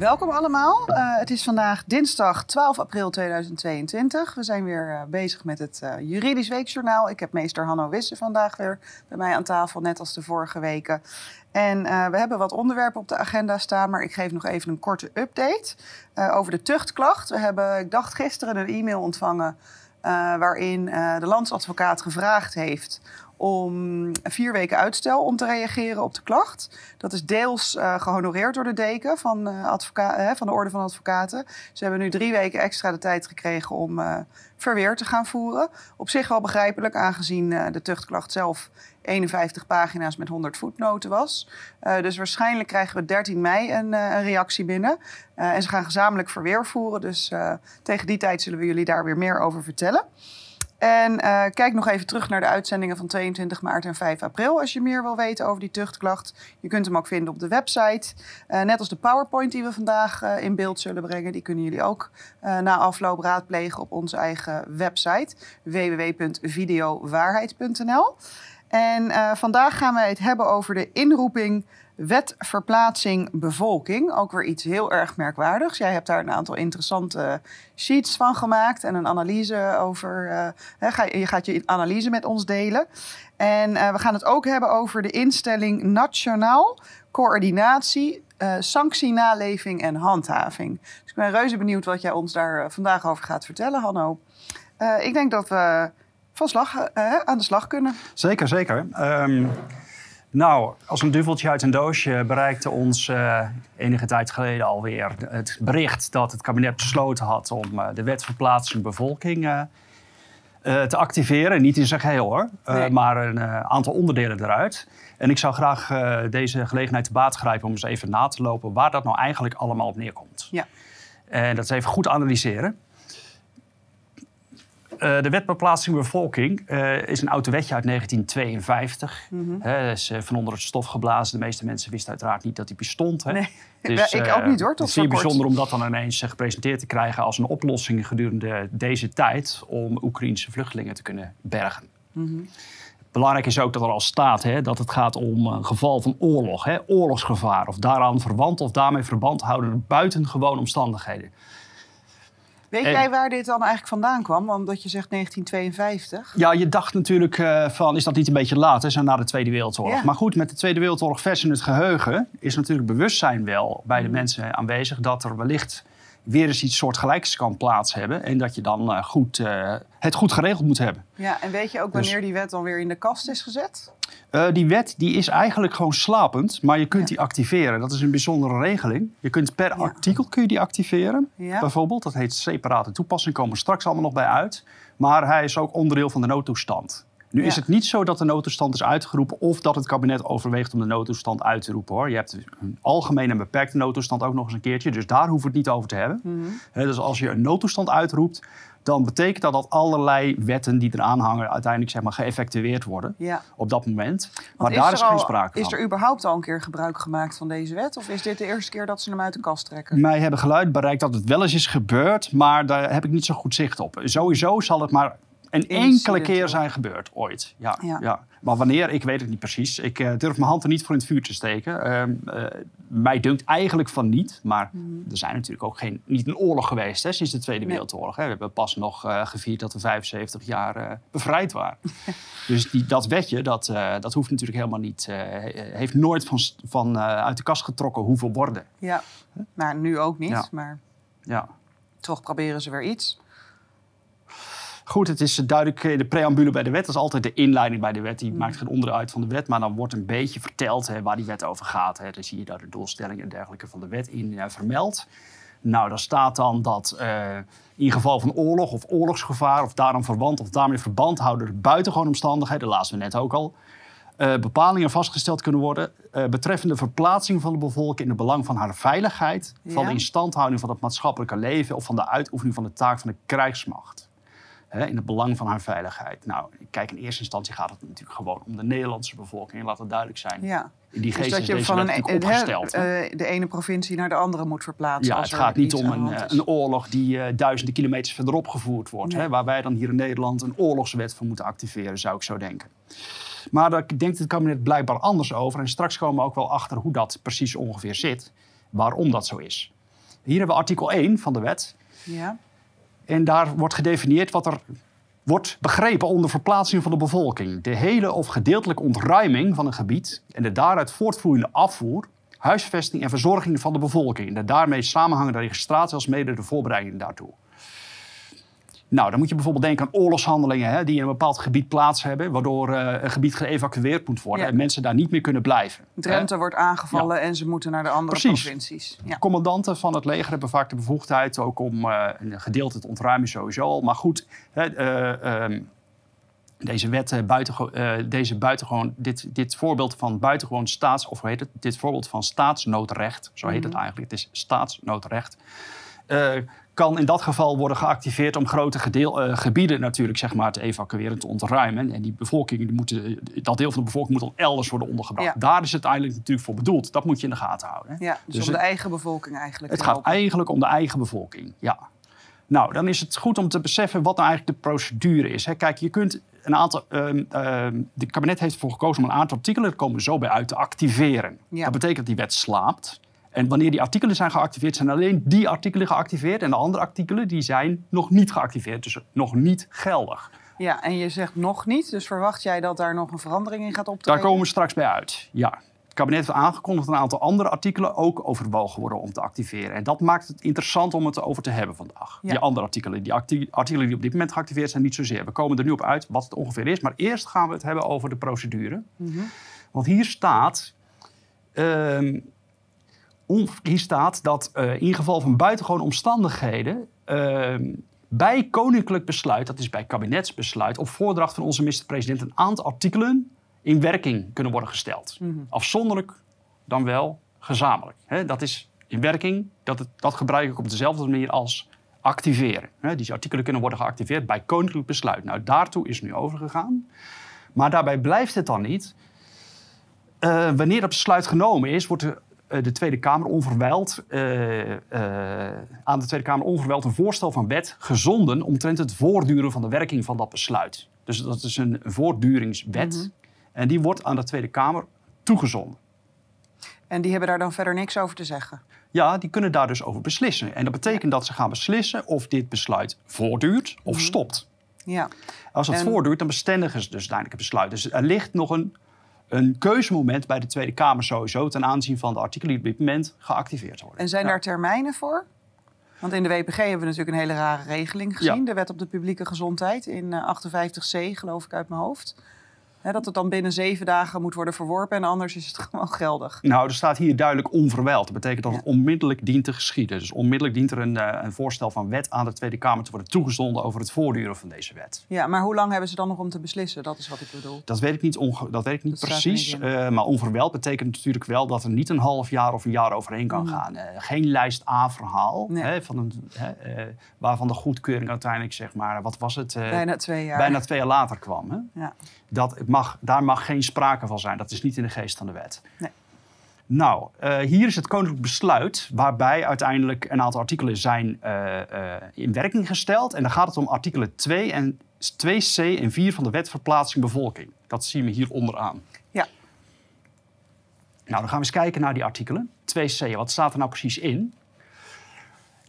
Welkom allemaal. Uh, het is vandaag dinsdag 12 april 2022. We zijn weer uh, bezig met het uh, Juridisch Weekjournaal. Ik heb meester Hanno Wisse vandaag weer bij mij aan tafel, net als de vorige weken. En we hebben wat onderwerpen op de agenda staan, maar ik geef nog even een korte update over de tuchtklacht. We hebben, ik dacht gisteren, een e-mail ontvangen waarin de landsadvocaat gevraagd heeft om vier weken uitstel om te reageren op de klacht. Dat is deels uh, gehonoreerd door de deken van, uh, van de Orde van Advocaten. Ze hebben nu drie weken extra de tijd gekregen om verweer te gaan voeren. Op zich wel begrijpelijk, aangezien de tuchtklacht zelf 51 pagina's met 100 voetnoten was. dus waarschijnlijk krijgen we 13 mei een, een reactie binnen. en ze gaan gezamenlijk verweer voeren. Dus tegen die tijd zullen we jullie daar weer meer over vertellen. En uh, kijk nog even terug naar de uitzendingen van 22 maart en 5 april als je meer wil weten over die tuchtklacht. Je kunt hem ook vinden op de website. Uh, net als de PowerPoint die we vandaag uh, in beeld zullen brengen, die kunnen jullie ook na afloop raadplegen op onze eigen website www.videowaarheid.nl. En vandaag gaan wij het hebben over de inroeping Wet verplaatsing bevolking, ook weer iets heel erg merkwaardigs. Jij hebt daar een aantal interessante sheets van gemaakt en een analyse over. Uh, je gaat je analyse met ons delen. En uh, we gaan het ook hebben over de instelling Nationaal Coördinatie, uh, Sanctienaleving en Handhaving. Dus ik ben reuze benieuwd wat jij ons daar vandaag over gaat vertellen, Hanno. ik denk dat we van slag, aan de slag kunnen. Zeker, zeker. Um... Nou, als een duveltje uit een doosje bereikte ons uh, enige tijd geleden alweer het bericht dat het kabinet besloten had om uh, de wet verplaatsing bevolking uh, te activeren. Niet in zijn geheel hoor, nee. maar een aantal onderdelen eruit. En ik zou graag deze gelegenheid te baat grijpen om eens even na te lopen waar dat nou eigenlijk allemaal op neerkomt. Ja. En dat is even goed analyseren. Uh, de wet beplaatsing bevolking uh, is een oud wetje uit 1952. Mm -hmm. is uh, van onder het stof geblazen. De meeste mensen wisten uiteraard niet dat die bestond. Hè? Nee, dus, ik ook niet hoor. Het is zeer bijzonder om dat dan ineens gepresenteerd te krijgen als een oplossing gedurende deze tijd om Oekraïnse vluchtelingen te kunnen bergen. Mm -hmm. Belangrijk is ook dat er al staat hè, dat het gaat om een geval van oorlog, hè, oorlogsgevaar of daaraan verwant of daarmee verband houden buitengewone omstandigheden. Weet jij waar dit dan eigenlijk vandaan kwam? Omdat je zegt 1952. Ja, je dacht natuurlijk uh, van, is dat niet een beetje laat? Hè? Zo na de Tweede Wereldoorlog. Ja. Maar goed, met de Tweede Wereldoorlog vers in het geheugen... is natuurlijk bewustzijn wel bij de mm. mensen aanwezig... dat er wellicht weer eens iets soortgelijks kan plaats hebben. En dat je dan uh, goed, uh, het goed geregeld moet hebben. Ja, en weet je ook wanneer dus, die wet dan weer in de kast is gezet? Uh, die wet die is eigenlijk gewoon slapend, maar je kunt ja. die activeren. Dat is een bijzondere regeling. Je kunt per ja. artikel kun je die activeren, ja. bijvoorbeeld. Dat heet separate toepassing, komen we straks allemaal nog bij uit. Maar hij is ook onderdeel van de noodtoestand. Nu is het niet zo dat de noodtoestand is uitgeroepen of dat het kabinet overweegt om de noodtoestand uit te roepen. Hoor. Je hebt een algemene en beperkte noodtoestand ook nog eens een keertje. Dus daar hoeven we het niet over te hebben. Mm -hmm. He, dus als je een noodtoestand uitroept, dan betekent dat dat allerlei wetten die eraan hangen uiteindelijk zeg maar, geëffectueerd worden ja. op dat moment. Maar daar is, is geen sprake van. Is er überhaupt al een keer gebruik gemaakt van deze wet? Of is dit de eerste keer dat ze hem uit de kast trekken? Mij hebben geluid bereikt dat het wel eens is gebeurd, maar daar heb ik niet zo goed zicht op. Sowieso zal het maar een enkele keer zijn gebeurd, ooit. Ja, ja. Maar wanneer, ik weet het niet precies. Ik uh, durf mijn hand er niet voor in het vuur te steken. Uh, uh, mij dunkt eigenlijk van niet. Maar mm. er zijn natuurlijk ook geen, niet een oorlog geweest hè, sinds de Tweede nee. Wereldoorlog. Hè. We hebben pas nog gevierd dat we 75 jaar bevrijd waren. dus die, dat wetje, dat, dat hoeft natuurlijk helemaal niet... heeft nooit van, van, uit de kast getrokken hoeveel worden. Ja, maar nu ook niet. Ja. Maar ja. toch proberen ze weer iets. Goed, het is duidelijk in de preambule bij de wet. Dat is altijd de inleiding bij de wet. Die maakt geen onderdeel uit van de wet. Maar dan wordt een beetje verteld hè, waar die wet over gaat. Hè. Dan zie je daar de doelstellingen en dergelijke van de wet in uh, vermeld. Nou, daar staat dan dat uh, in geval van oorlog of oorlogsgevaar... of daarom verwant of daarmee verband houden... buitengewoon omstandigheden, dat lazen we net ook al... Uh, bepalingen vastgesteld kunnen worden uh, betreffende verplaatsing van de bevolking in het belang van haar veiligheid, ja. van de instandhouding van het maatschappelijke leven of van de uitoefening van de taak van de krijgsmacht hè, in het belang van haar veiligheid. Nou, kijk, in eerste instantie gaat het natuurlijk gewoon om de Nederlandse bevolking. Laat het duidelijk zijn. Ja. In die geest dus dat je van een, opgesteld. Uh, de ene provincie naar de andere moet verplaatsen. Ja, het gaat niet om een, eh, een, oorlog die uh, duizenden kilometers verderop gevoerd wordt. Nee. Hè, waar wij dan hier in Nederland een oorlogswet voor moeten activeren, zou ik zo denken. Maar daar denkt het kabinet blijkbaar anders over. En straks komen we ook wel achter hoe dat precies ongeveer zit. Waarom dat zo is. Hier hebben we artikel 1 van de wet. Ja. En daar wordt gedefinieerd wat er wordt begrepen onder verplaatsing van de bevolking. De hele of gedeeltelijke ontruiming van een gebied en de daaruit voortvloeiende afvoer, huisvesting en verzorging van de bevolking. En de daarmee samenhangende registratie als mede de voorbereiding daartoe. Nou, dan moet je bijvoorbeeld denken aan oorlogshandelingen hè, die in een bepaald gebied plaats hebben, waardoor eh, een gebied geëvacueerd moet worden Ja. en mensen daar niet meer kunnen blijven. Drenthe wordt aangevallen en ze moeten naar de andere Precies. provincies. Ja. Commandanten van het leger hebben vaak de bevoegdheid ook om eh, een gedeelte te ontruimen sowieso al. Maar goed, hè, eh, ehm, deze wet, buitengewo- eh, deze buitengewoon, dit, dit voorbeeld van buitengewoon staats, of hoe heet het? Dit voorbeeld van staatsnoodrecht, zo heet het eigenlijk. Het is staatsnoodrecht. Kan in dat geval worden geactiveerd om grote gedeel, eh, gebieden natuurlijk zeg maar, te evacueren, te ontruimen. En die bevolking, die moeten, dat deel van de bevolking moet dan elders worden ondergebracht. Ja. Daar is het uiteindelijk natuurlijk voor bedoeld. Dat moet je in de gaten houden. Ja, dus, Dus om de eigen bevolking eigenlijk Het gaat helpen. eigenlijk om de eigen bevolking, ja. Nou, dan is het goed om te beseffen wat nou eigenlijk de procedure is. Hè. Kijk, je kunt een aantal. ehm de kabinet heeft ervoor gekozen om een aantal artikelen, daar komen we zo bij uit, te activeren. Ja. Dat betekent dat die wet slaapt. En wanneer die artikelen zijn geactiveerd, zijn alleen die artikelen geactiveerd. En de andere artikelen die zijn nog niet geactiveerd, dus nog niet geldig. Ja, en je zegt nog niet, dus verwacht jij dat daar nog een verandering in gaat Daar optreden? komen we straks bij uit. Ja. Het kabinet heeft aangekondigd dat een aantal andere artikelen ook overwogen worden om te activeren. En dat maakt het interessant om het over te hebben vandaag. Ja. Die andere artikelen. Die artikelen die op dit moment geactiveerd zijn, niet zozeer. We komen er nu op uit wat het ongeveer is. Maar eerst gaan we het hebben over de procedure. Mhm. Want hier staat. ehm, hier staat dat eh, in geval van buitengewone omstandigheden. ehm, bij koninklijk besluit, dat is bij kabinetsbesluit, op voordracht van onze minister-president, een aantal artikelen in werking kunnen worden gesteld. Mhm. Afzonderlijk dan wel gezamenlijk. Dat is in werking, dat, het, dat gebruik ik op dezelfde manier als activeren. Die artikelen kunnen worden geactiveerd bij koninklijk besluit. Nou, daartoe is nu overgegaan. Maar daarbij blijft het dan niet. Eh, wanneer dat besluit genomen is, wordt de, eh, de Tweede Kamer onverwijld, eh, eh, aan de Tweede Kamer onverwijld een voorstel van wet gezonden omtrent het voortduren van de werking van dat besluit. Dus dat is een voortduringswet. Mhm. En die wordt aan de Tweede Kamer toegezonden. En die hebben daar dan verder niks over te zeggen. Ja, die kunnen daar dus over beslissen. En dat betekent dat ze gaan beslissen of dit besluit voortduurt of stopt. Ja, Als het En- voortduurt, dan bestendigen ze dus uiteindelijk het besluit. Dus er ligt nog een, een keuzemoment bij de Tweede Kamer sowieso... ten aanzien van de artikelen die op dit moment geactiveerd worden. en zijn daar termijnen voor? Want in de WPG hebben we natuurlijk een hele rare regeling gezien. Ja. De Wet op de Publieke Gezondheid in eh, 58c, geloof ik uit mijn hoofd. Hè, dat het dan binnen zeven dagen moet worden verworpen en anders is het gewoon geldig. Nou, er staat hier duidelijk onverwijld. Dat betekent dat Ja. het onmiddellijk dient te geschieden. Dus onmiddellijk dient er een, eh, een voorstel van wet aan de Tweede Kamer te worden toegezonden... over het voortduren van deze wet. Ja, maar hoe lang hebben ze dan nog om te beslissen? Dat is wat ik bedoel. Dat weet ik niet, dat weet ik niet Dat precies. niet eh, maar onverwijld betekent natuurlijk wel dat er niet een half jaar of een jaar overheen kan Mhm. gaan. Eh, geen lijst A-verhaal, Nee. hè, van een, hè, waarvan de goedkeuring uiteindelijk, zeg maar, wat was het? Bijna twee jaar. bijna twee jaar later kwam. Hè? Ja. Dat mag, daar mag geen sprake van zijn. Dat is niet in de geest van de wet. Nee. Nou, eh, hier is het koninklijk besluit waarbij uiteindelijk een aantal artikelen zijn eh, eh, in werking gesteld. En dan gaat het om artikelen 2 en 2c en 4 van de wet verplaatsing bevolking. Dat zien we hier onderaan. Ja. Nou, dan gaan we eens kijken naar die artikelen. 2c, wat staat er nou precies in?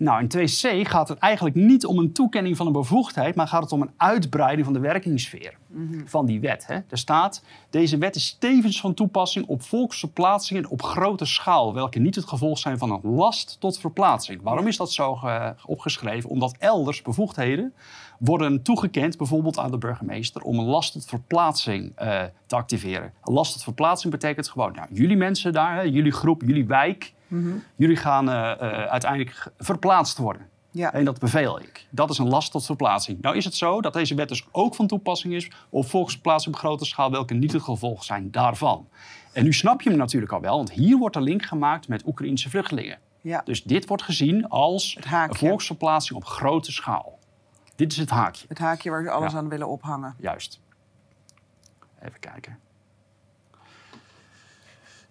Nou, in 2c gaat het eigenlijk niet om een toekenning van een bevoegdheid, maar gaat het om een uitbreiding van de werkingssfeer van die wet. Hè. Er staat, deze wet is tevens van toepassing op volksverplaatsingen op grote schaal, welke niet het gevolg zijn van een last tot verplaatsing. Waarom is dat zo opgeschreven? Omdat elders bevoegdheden worden toegekend, bijvoorbeeld aan de burgemeester, om een last tot verplaatsing eh, te activeren. Een last tot verplaatsing betekent gewoon, nou, jullie mensen daar, hè, jullie groep, jullie wijk, Mhm. jullie gaan eh, eh, uiteindelijk verplaatst worden. Ja. En dat beveel ik. Dat is een last tot verplaatsing. Nou is het zo dat deze wet dus ook van toepassing is op volksverplaatsing op grote schaal, welke niet het gevolg zijn daarvan. En nu snap je hem natuurlijk al wel, want hier wordt een link gemaakt met Oekraïnse vluchtelingen. Ja. Dus dit wordt gezien als een volksverplaatsing op grote schaal. Dit is het haakje, Het haakje waar ze alles Ja. aan willen ophangen. juist. Even kijken.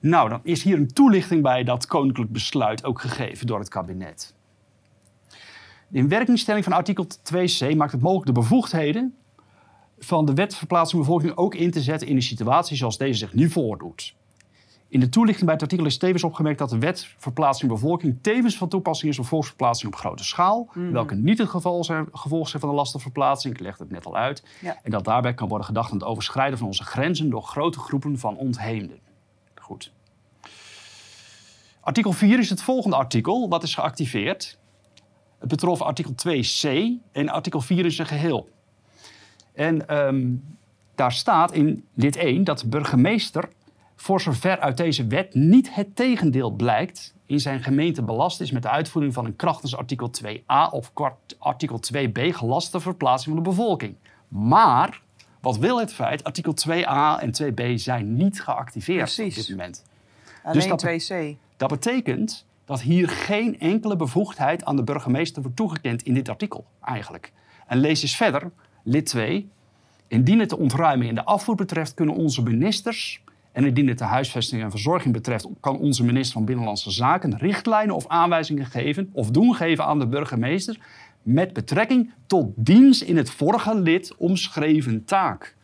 Nou, dan is hier een toelichting bij dat koninklijk besluit ook gegeven door het kabinet. De inwerkingstelling van artikel 2c maakt het mogelijk de bevoegdheden van de wet verplaatsing bevolking ook in te zetten in een situatie zoals deze zich nu voordoet. In de toelichting bij het artikel is tevens opgemerkt dat de wet verplaatsing bevolking tevens van toepassing is op volksverplaatsing op grote schaal, Mhm. welke niet het geval zijn, gevolg zijn van de lastenverplaatsing. Ik legde het net al uit. Ja. En dat daarbij kan worden gedacht aan het overschrijden van onze grenzen door grote groepen van ontheemden. Goed. Artikel 4 is het volgende artikel, wat is geactiveerd. Het betrof artikel 2c en artikel 4 in zijn geheel. En ehm, daar staat in lid 1 dat de burgemeester, voor zover uit deze wet niet het tegendeel blijkt, in zijn gemeente belast is met de uitvoering van een krachtens artikel 2a of artikel 2b gelaste verplaatsing van de bevolking. Maar, wat wil het feit? Artikel 2a en 2b zijn niet geactiveerd Precies. op dit moment. Alleen dat- 2C. Dat betekent dat hier geen enkele bevoegdheid aan de burgemeester wordt toegekend in dit artikel, eigenlijk. En lees eens verder, lid 2. Indien het de ontruiming en de afvoer betreft, kunnen onze ministers. En indien het de huisvesting en verzorging betreft, kan onze minister van Binnenlandse Zaken richtlijnen of aanwijzingen geven of doen geven aan de burgemeester. met betrekking tot diens in het vorige lid omschreven taak.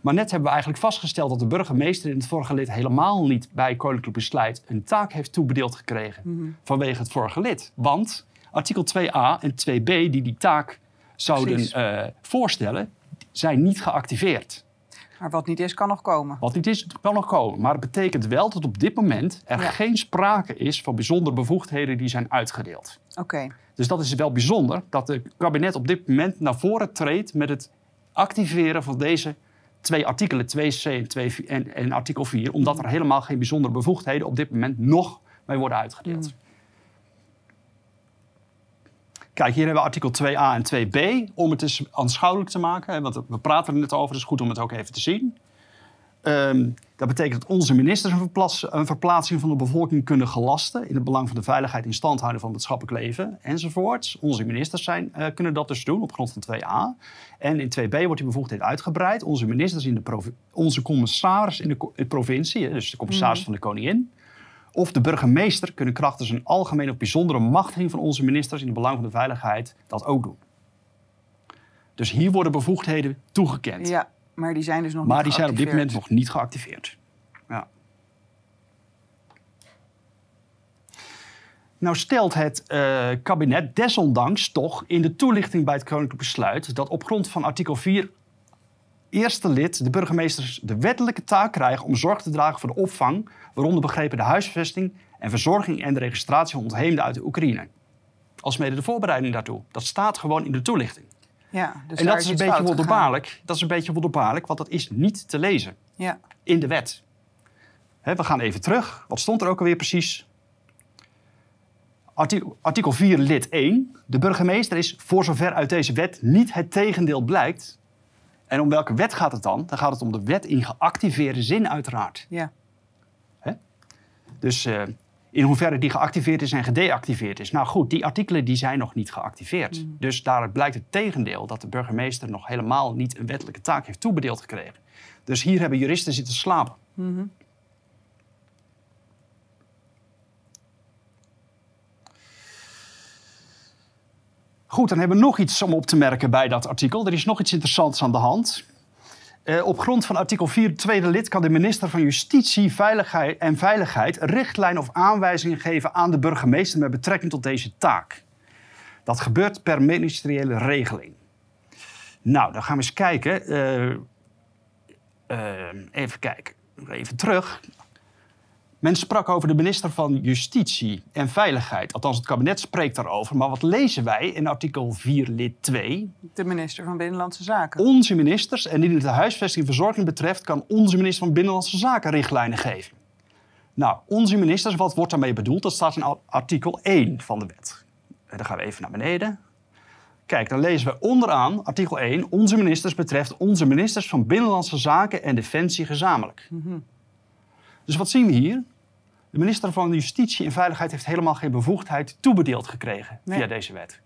Maar net hebben we eigenlijk vastgesteld dat de burgemeester in het vorige lid helemaal niet bij koninklijk besluit een taak heeft toebedeeld gekregen vanwege het vorige lid. Want artikel 2a en 2b die die taak zouden eh, voorstellen, zijn niet geactiveerd. Maar wat niet is, kan nog komen. Wat niet is, kan nog komen. Maar het betekent wel dat op dit moment er Ja. geen sprake is van bijzondere bevoegdheden die zijn uitgedeeld. Oké. Dus dat is wel bijzonder dat het kabinet op dit moment naar voren treedt met het activeren van deze twee artikelen, 2c en, 2, en, en artikel 4, omdat er helemaal geen bijzondere bevoegdheden op dit moment nog mee worden uitgedeeld. Kijk, hier hebben we artikel 2a en 2b om het eens aanschouwelijk te maken. hè, Want we praten er net over, dus goed om het ook even te zien. Ehm, dat betekent dat onze ministers een, verplaats- een verplaatsing van de bevolking kunnen gelasten in het belang van de veiligheid en standhouden van het maatschappelijk leven enzovoorts. Onze ministers zijn, eh, kunnen dat dus doen op grond van 2a. En in 2b wordt die bevoegdheid uitgebreid. Onze ministers in de onze commissaris in de in provincie, dus de commissaris van de koningin, of de burgemeester kunnen krachtens een algemene of bijzondere machtiging van onze ministers in het belang van de veiligheid dat ook doen. Dus hier worden bevoegdheden toegekend. Ja, maar die zijn dus nog Maar niet die zijn op dit moment nog niet geactiveerd. Ja. Nou stelt het eh, kabinet desondanks toch in de toelichting bij het koninklijk besluit... dat op grond van artikel 4 eerste lid de burgemeesters de wettelijke taak krijgen... om zorg te dragen voor de opvang, waaronder begrepen de huisvesting... en verzorging en de registratie van ontheemden uit de Oekraïne. Alsmede de voorbereiding daartoe. Dat staat gewoon in de toelichting. Ja, dus en dat is een beetje wonderbaarlijk. Dat is een beetje wonderbaarlijk, want dat is niet te lezen Ja, in de wet. We gaan even terug. Wat stond er ook alweer precies? Artikel, artikel 4, lid 1. De burgemeester is, voor zover uit deze wet niet het tegendeel blijkt. En om welke wet gaat het dan? Dan gaat het om de wet in geactiveerde zin, uiteraard. ja. Dus eh, in hoeverre die geactiveerd is en gedeactiveerd is. Nou goed, die artikelen die zijn nog niet geactiveerd. Dus daaruit blijkt het tegendeel dat de burgemeester nog helemaal niet een wettelijke taak heeft toebedeeld gekregen. Dus hier hebben juristen zitten slapen. Goed, dan hebben we nog iets om op te merken bij dat artikel. Er is nog iets interessants aan de hand. Eh, op grond van artikel 4, tweede lid, kan de minister van Justitie veiligheid en Veiligheid richtlijn of aanwijzingen geven aan de burgemeester met betrekking tot deze taak. Dat gebeurt per ministeriële regeling. Nou, dan gaan we eens kijken. Eh, eh, even kijken. Even terug. Men sprak over de minister van Justitie en Veiligheid. Althans, het kabinet spreekt daarover. Maar wat lezen wij in artikel 4, lid 2? De minister van Binnenlandse Zaken. Onze ministers, en indien het de huisvesting en verzorging betreft, kan onze minister van Binnenlandse Zaken richtlijnen geven. Nou, onze ministers, wat wordt daarmee bedoeld? Dat staat in artikel 1 van de wet. En dan gaan we even naar beneden. Kijk, dan lezen we onderaan artikel 1. Onze ministers betreft onze ministers van Binnenlandse Zaken en Defensie gezamenlijk. Dus wat zien we hier? De minister van Justitie en Veiligheid heeft helemaal geen bevoegdheid toebedeeld gekregen Nee. via deze wet.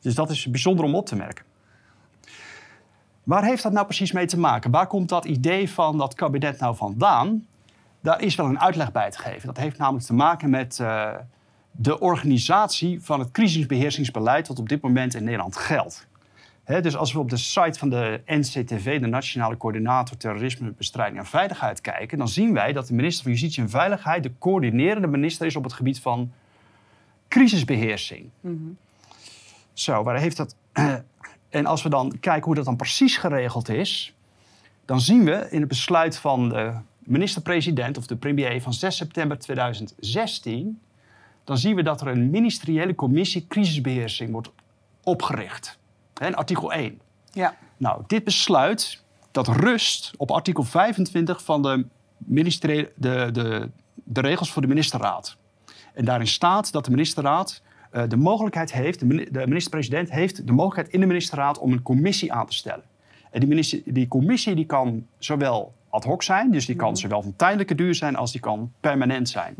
Dus dat is bijzonder om op te merken. Waar heeft dat nou precies mee te maken? Waar komt dat idee van dat kabinet nou vandaan? Daar is wel een uitleg bij te geven. Dat heeft namelijk te maken met eh, de organisatie van het crisisbeheersingsbeleid dat op dit moment in Nederland geldt. Dus als we op de site van de NCTV, de Nationale Coördinator Terrorisme, Bestrijding en Veiligheid, kijken, dan zien wij dat de minister van Justitie en Veiligheid de coördinerende minister is op het gebied van crisisbeheersing. Zo, waar heeft dat. En als we dan kijken hoe dat dan precies geregeld is, dan zien we in het besluit van de minister-president of de premier van 6 september 2016, dan zien we dat er een ministeriële commissie crisisbeheersing wordt opgericht. Hè, in artikel 1. Ja. Nou, dit besluit dat rust op artikel 25 van de, de, de, de regels voor de ministerraad. En daarin staat dat de ministerraad eh, de mogelijkheid heeft, de mini- de minister-president heeft de mogelijkheid in de ministerraad om een commissie aan te stellen. En die, minister, die commissie die kan zowel ad hoc zijn, dus die kan zowel van tijdelijke duur zijn als die kan permanent zijn.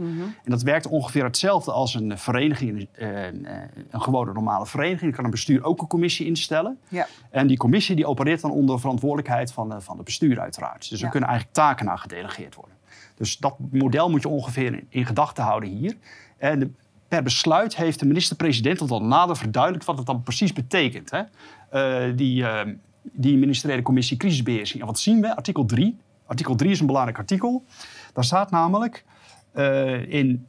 En dat werkt ongeveer hetzelfde als een vereniging, een, eh, een gewone normale vereniging. Dan kan een bestuur ook een commissie instellen. Ja. En die commissie die opereert dan onder verantwoordelijkheid van, eh, van het bestuur uiteraard. Dus er kunnen eigenlijk taken aan gedelegeerd worden. Dus dat model moet je ongeveer in, in gedachten houden hier. En de- per besluit heeft de minister-president dat dan nader verduidelijkt wat het dan precies betekent. Hè? Eh, die, eh, die ministeriële commissie crisisbeheersing. En wat zien we? Artikel 3. Artikel 3 is een belangrijk artikel. Daar staat namelijk eh, in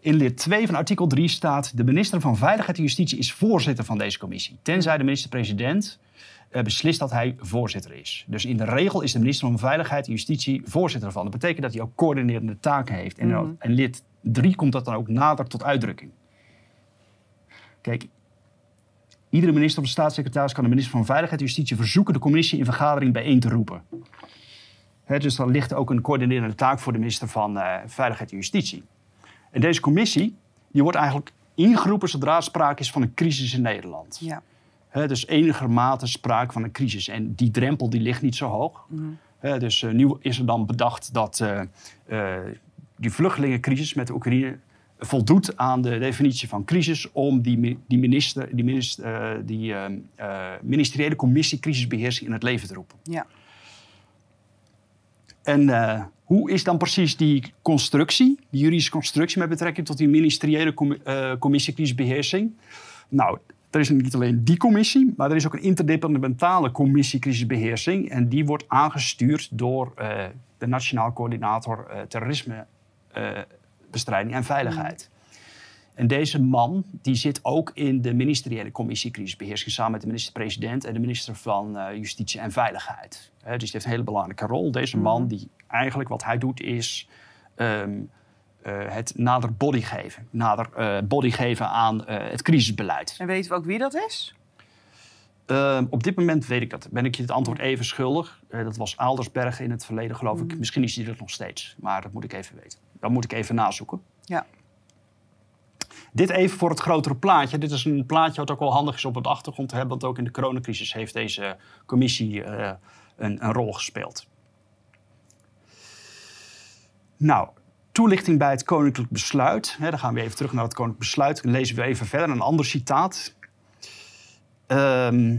In lid 2 van artikel 3 staat... de minister van Veiligheid en Justitie is voorzitter van deze commissie. Tenzij de minister-president eh, beslist dat hij voorzitter is. Dus in de regel is de minister van Veiligheid en Justitie voorzitter van. Dat betekent dat hij ook coördinerende taken heeft. En, Mhm. in lid 3 komt dat dan ook nader tot uitdrukking. Kijk, iedere minister of staatssecretaris kan de minister van Veiligheid en Justitie verzoeken... de commissie in vergadering bijeen te roepen. Dus dan ligt ook een coördinerende taak voor de minister van eh, Veiligheid en Justitie. En deze commissie die wordt eigenlijk ingeroepen zodra er sprake is van een crisis in Nederland. Ja. Dus enigermate sprake van een crisis. En die drempel die ligt niet zo hoog. Hè, dus eh, nu is er dan bedacht dat eh, die vluchtelingencrisis met de Oekraïne voldoet aan de definitie van crisis om die, die, minister, die, minister, eh, die eh, eh, ministeriële commissie crisisbeheersing in het leven te roepen. Ja. En hoe is dan precies die constructie, die juridische constructie met betrekking tot die ministeriële eh, commissie crisisbeheersing? Nou, er is niet alleen die commissie, maar er is ook een interdepartementale commissie crisisbeheersing. En die wordt aangestuurd door de Nationaal Coördinator Terrorisme, Bestrijding en Veiligheid. En deze man die zit ook in de ministeriële commissie crisisbeheersing samen met de minister-president en de minister van eh, Justitie en Veiligheid. Dus die heeft een hele belangrijke rol. Deze man die eigenlijk wat hij doet is ehm, eh, het nader body geven. Nader eh, body geven aan het crisisbeleid. En weten we ook wie dat is? Ehm, op dit moment weet ik dat. Ben ik je het antwoord even schuldig. Dat was Aldersberg in het verleden, geloof ik. Misschien is hij dat nog steeds. Maar dat moet ik even weten. Dat moet ik even nazoeken. Ja. Dit even voor het grotere plaatje. Dit is een plaatje wat ook wel handig is op het achtergrond te hebben. Want ook in de coronacrisis heeft deze commissie eh, een, een rol gespeeld. Nou, toelichting bij het koninklijk besluit. Hè, dan gaan we even terug naar het koninklijk besluit. Dan lezen we even verder een ander citaat. Ehm,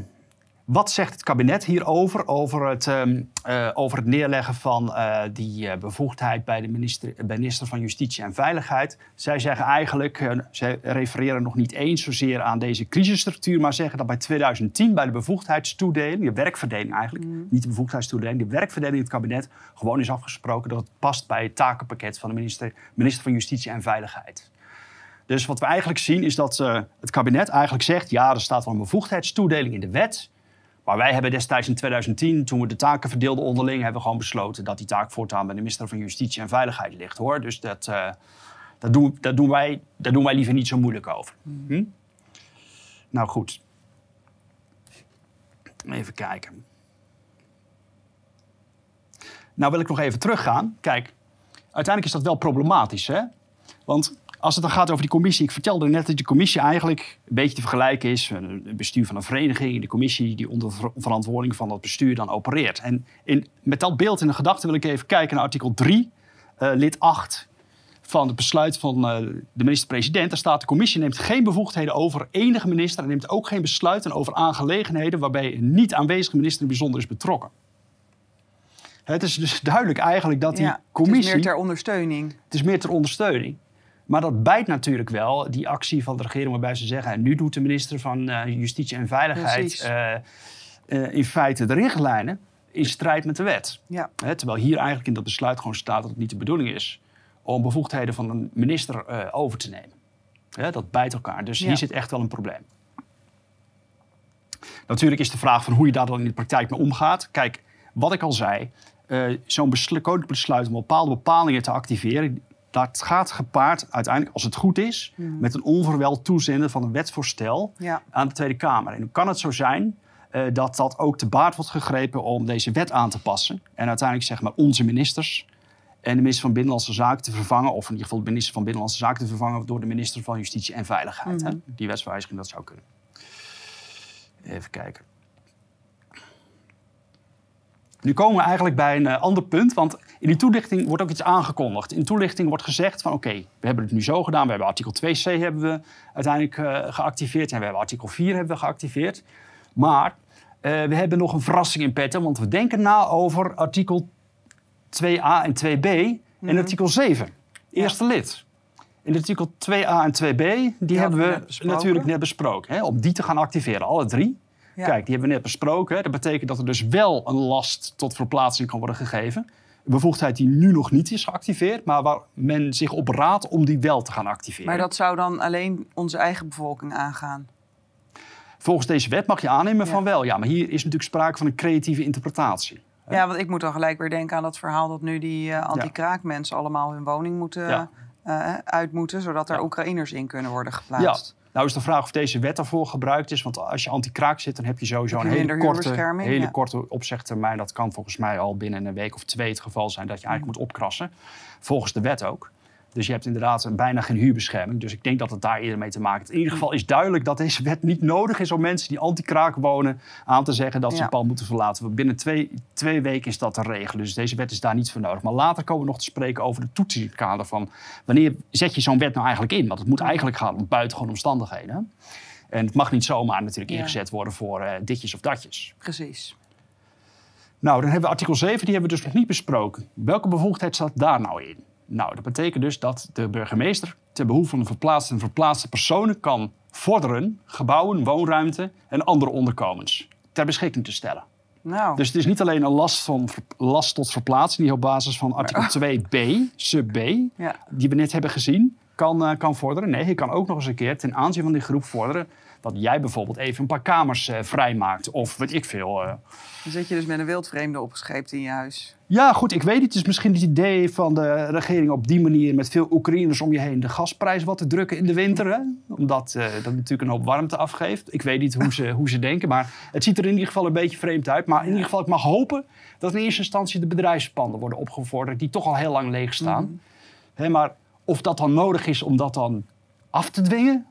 wat zegt het kabinet hierover? Over het, ehm, eh, over het neerleggen van eh, die eh, bevoegdheid bij de minister, minister van Justitie en Veiligheid. Zij zeggen eigenlijk, zij refereren nog niet eens zozeer aan deze crisisstructuur, maar zeggen dat bij 2010 bij de bevoegdheidstoedeling, de werkverdeling eigenlijk, niet de bevoegdheidstoedeling, de werkverdeling in het kabinet, gewoon is afgesproken dat het past bij het takenpakket van de minister, minister van Justitie en Veiligheid. Dus wat we eigenlijk zien is dat het kabinet eigenlijk zegt... ja, er staat wel een bevoegdheidstoedeling in de wet... maar wij hebben destijds in 2010, toen we de taken verdeelden onderling... hebben we gewoon besloten dat die taak voortaan bij de minister van Justitie en Veiligheid ligt. hoor. Dus dat, eh, dat, doen, dat doen wij, daar doen wij liever niet zo moeilijk over. Hm? Nou goed. Even kijken. Nou wil ik nog even teruggaan. Kijk, uiteindelijk is dat wel problematisch, hè? Want als het dan gaat over die commissie, ik vertelde net dat die commissie eigenlijk een beetje te vergelijken is. Een bestuur van een vereniging, de commissie die onder ver- verantwoording van dat bestuur dan opereert. En in, met dat beeld in de gedachte wil ik even kijken naar artikel 3, eh, lid 8 van het besluit van eh, de minister-president. Daar staat de commissie neemt geen bevoegdheden over enige minister en neemt ook geen besluiten over aangelegenheden waarbij een niet aanwezige minister in het bijzonder is betrokken. Het is dus duidelijk eigenlijk dat die ja. Het commissie... is meer ter ondersteuning. Het is meer ter ondersteuning. Maar dat bijt natuurlijk wel, die actie van de regering waarbij ze zeggen... en nu doet de minister van eh, Justitie en Veiligheid eh, eh, in feite de richtlijnen in strijd met de wet. Ja. Hè, terwijl hier eigenlijk in dat besluit gewoon staat dat het niet de bedoeling is... om bevoegdheden van een minister over te nemen. Hè, dat bijt elkaar. Dus Ja. hier zit echt wel een probleem. Natuurlijk is de vraag van hoe je daar dan in de praktijk mee omgaat. Kijk, wat ik al zei, zo'n koninklijk besluit om bepaalde bepalingen te activeren, dat gaat gepaard uiteindelijk, als het goed is, met een onverweld toezenden van een wetsvoorstel Ja. aan de Tweede Kamer. En dan kan het zo zijn eh, dat dat ook te baat wordt gegrepen om deze wet aan te passen. En uiteindelijk zeg maar onze ministers en de minister van Binnenlandse Zaken te vervangen, of in ieder geval de minister van Binnenlandse Zaken te vervangen door de minister van Justitie en Veiligheid. hè? Die wetswijziging, dat zou kunnen. Even kijken. Nu komen we eigenlijk bij een eh, ander punt, want in die toelichting wordt ook iets aangekondigd. In de toelichting wordt gezegd van oké, we hebben het nu zo gedaan. We hebben artikel 2c hebben we uiteindelijk eh, geactiveerd en we hebben artikel 4 hebben we geactiveerd. Maar eh, we hebben nog een verrassing in petto, want we denken na over artikel 2a en 2b en artikel 7, eerste lid. In artikel 2a en 2b, die, hebben we net natuurlijk net besproken. Hè, om die te gaan activeren, alle drie. Ja. Kijk, die hebben we net besproken. hè. Dat betekent dat er dus wel een last tot verplaatsing kan worden gegeven. Een bevoegdheid die nu nog niet is geactiveerd, maar waar men zich op raadt om die wel te gaan activeren. Maar dat zou dan alleen onze eigen bevolking aangaan. Volgens deze wet mag je aannemen Ja. van wel. Ja, maar hier is natuurlijk sprake van een creatieve interpretatie. Ja, want ik moet dan gelijk weer denken aan dat verhaal dat nu die eh anti-kraakmensen allemaal hun woning moeten, Ja. eh, uit moeten, zodat er Ja. Oekraïners in kunnen worden geplaatst. Nou is de vraag of deze wet daarvoor gebruikt is. Want als je anti-kraak zit, dan heb je sowieso een hele korte, hele ja. korte opzegtermijn. Dat kan volgens mij al binnen een week of twee het geval zijn dat je eigenlijk Mm. moet opkrassen. Volgens de wet ook. Dus je hebt inderdaad een- bijna geen huurbescherming. Dus ik denk dat het daar eerder mee te maken heeft. In ieder geval is duidelijk dat deze wet niet nodig is om mensen die anti-kraak wonen aan te zeggen dat ze Ja. het pand moeten verlaten. Binnen twee, twee weken is dat te regelen. Dus deze wet is daar niet voor nodig. Maar later komen we nog te spreken over de toetsingskader van wanneer zet je zo'n wet nou eigenlijk in? Want het moet eigenlijk gaan om buitengewone omstandigheden. En het mag niet zomaar natuurlijk Ja. ingezet worden voor eh, ditjes of datjes. Precies. Nou, dan hebben we artikel 7, die hebben we dus nog niet besproken. Welke bevoegdheid staat daar nou in? Nou, dat betekent dus dat de burgemeester ten behoeve van de verplaatste en verplaatste personen kan vorderen gebouwen, woonruimte en andere onderkomens ter beschikking te stellen. Nou, Dus het is niet alleen een last, van, last tot verplaatsing die op basis van artikel 2b, sub B, ja. die we net hebben gezien, kan, eh, kan vorderen. Nee, je kan ook nog eens een keer ten aanzien van die groep vorderen dat jij bijvoorbeeld even een paar kamers eh, vrijmaakt. Of weet ik veel. eh. dan zit je dus met een wildvreemde opgescheept in je huis. Ja, goed, ik weet niet. Het is misschien het idee van de regering op die manier met veel Oekraïners om je heen de gasprijs wat te drukken in de winter. Hè? Omdat eh, dat natuurlijk een hoop warmte afgeeft. Ik weet niet hoe ze, hoe ze denken, maar het ziet er in ieder geval een beetje vreemd uit. Maar in ieder geval, ik mag hopen dat in eerste instantie de bedrijfspanden worden opgevorderd die toch al heel lang leeg staan. Hè, maar of dat dan nodig is om dat dan af te dwingen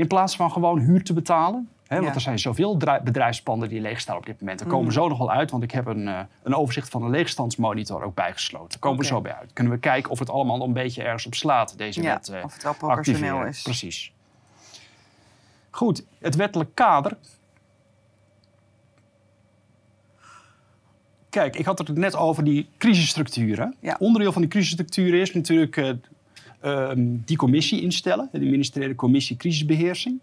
in plaats van gewoon huur te betalen. Hè, want Ja. er zijn zoveel bedrijfspanden die leeg staan op dit moment. Daar komen we zo nog wel uit, want ik heb een, eh, een overzicht van een leegstandsmonitor ook bijgesloten. Daar komen we zo bij uit. Kunnen we kijken of het allemaal een beetje ergens op slaat, deze Ja, wet eh, of het wel proportioneel is. Precies. Goed, het wettelijk kader. Kijk, ik had het net over die crisisstructuren. Ja. Onderdeel van die crisisstructuren is natuurlijk eh, die commissie instellen, de ministeriële commissie crisisbeheersing.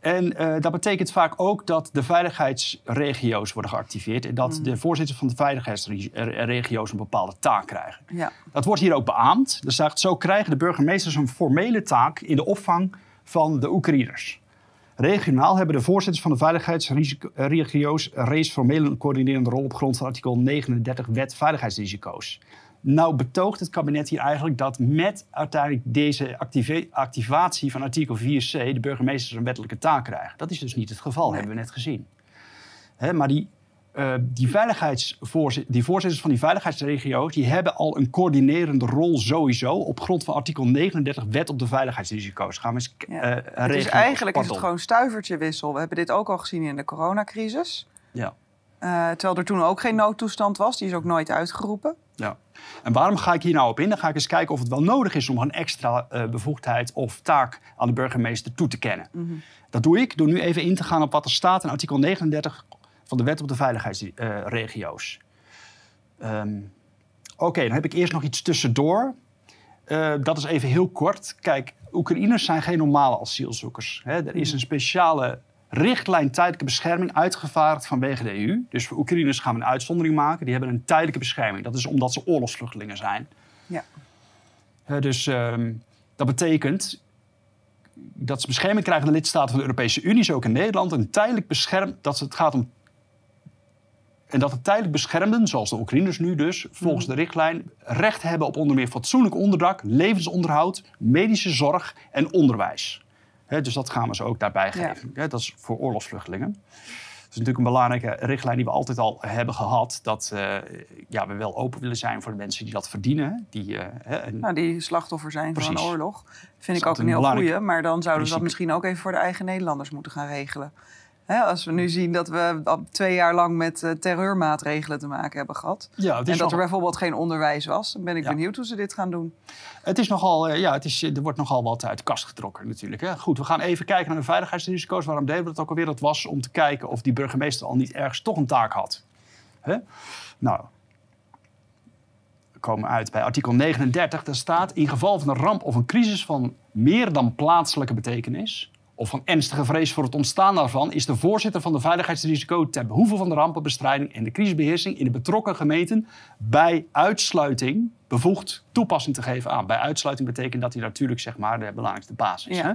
En eh, dat betekent vaak ook dat de veiligheidsregio's worden geactiveerd en dat de voorzitters van de veiligheidsregio's een bepaalde taak krijgen. Ja. Dat wordt hier ook beaamd. Dus zegt, zo krijgen de burgemeesters een formele taak in de opvang van de Oekraïners. Regionaal hebben de voorzitters van de veiligheidsregio's reeds formeel een coördinerende rol op grond van artikel 39 Wet Veiligheidsrisico's. Nou betoogt het kabinet hier eigenlijk dat met uiteindelijk deze activatie van artikel 4c de burgemeesters een wettelijke taak krijgen. Dat is dus niet het geval, hebben we net gezien. Hè, maar die, eh, die, die voorzitters van die veiligheidsregio's... die hebben al een coördinerende rol sowieso... op grond van artikel 39 Wet op de veiligheidsrisico's. Gaan we eens Ja. Het is regelen. eigenlijk is het gewoon stuivertje wissel. We hebben dit ook al gezien in de coronacrisis. Ja. Eh, terwijl er toen ook geen noodtoestand was. Die is ook nooit uitgeroepen. Ja. En waarom ga ik hier nou op in? Dan ga ik eens kijken of het wel nodig is om een extra eh, bevoegdheid of taak aan de burgemeester toe te kennen. Dat doe ik door nu even in te gaan op wat er staat in artikel 39 van de Wet op de Veiligheidsregio's. Ehm, Oké, dan heb ik eerst nog iets tussendoor. Eh, dat is even heel kort. Kijk, Oekraïners zijn geen normale asielzoekers. Hè. Er is een speciale richtlijn tijdelijke bescherming uitgevaardigd vanwege de EU. Dus voor Oekraïners gaan we een uitzondering maken. Die hebben een tijdelijke bescherming. Dat is omdat ze oorlogsvluchtelingen zijn. Ja. Dus ehm, dat betekent dat ze bescherming krijgen in de lidstaten van de Europese Unie, zo ook in Nederland, een tijdelijk bescherm, dat het gaat om en dat de tijdelijk beschermden, zoals de Oekraïners nu dus, volgens de richtlijn, recht hebben op onder meer fatsoenlijk onderdak, levensonderhoud, medische zorg en onderwijs. Dus dat gaan we ze ook daarbij Ja. geven. Dat is voor oorlogsvluchtelingen. Dat is natuurlijk een belangrijke richtlijn die we altijd al hebben gehad. Dat eh, ja, we wel open willen zijn voor de mensen die dat verdienen. Die, eh, Nou, die slachtoffer zijn van een oorlog. Vind is ik ook een heel goeie. Maar dan zouden we dat misschien ook even voor de eigen Nederlanders moeten gaan regelen. Hè, als we nu zien dat we al twee jaar lang met eh, terreurmaatregelen te maken hebben gehad. ja, En dat er bijvoorbeeld geen onderwijs was. Dan ben ik Ja. benieuwd hoe ze dit gaan doen. het is nogal, eh, ja, het is, er wordt nogal wat uit de kast getrokken natuurlijk. Hè. Goed, we gaan even kijken naar de veiligheidsrisico's. Waarom deden we dat ook alweer? Dat was om te kijken of die burgemeester al niet ergens toch een taak had. Hè? Nou, we komen uit bij artikel 39. Daar staat, in geval van een ramp of een crisis van meer dan plaatselijke betekenis... of van ernstige vrees voor het ontstaan daarvan... is de voorzitter van de veiligheidsrisico... ter behoeve van de rampenbestrijding en de crisisbeheersing... in de betrokken gemeenten bij uitsluiting bevoegd toepassing te geven aan. Bij uitsluiting betekent dat hij natuurlijk zeg maar, de belangrijkste basis is. Ja. Hè?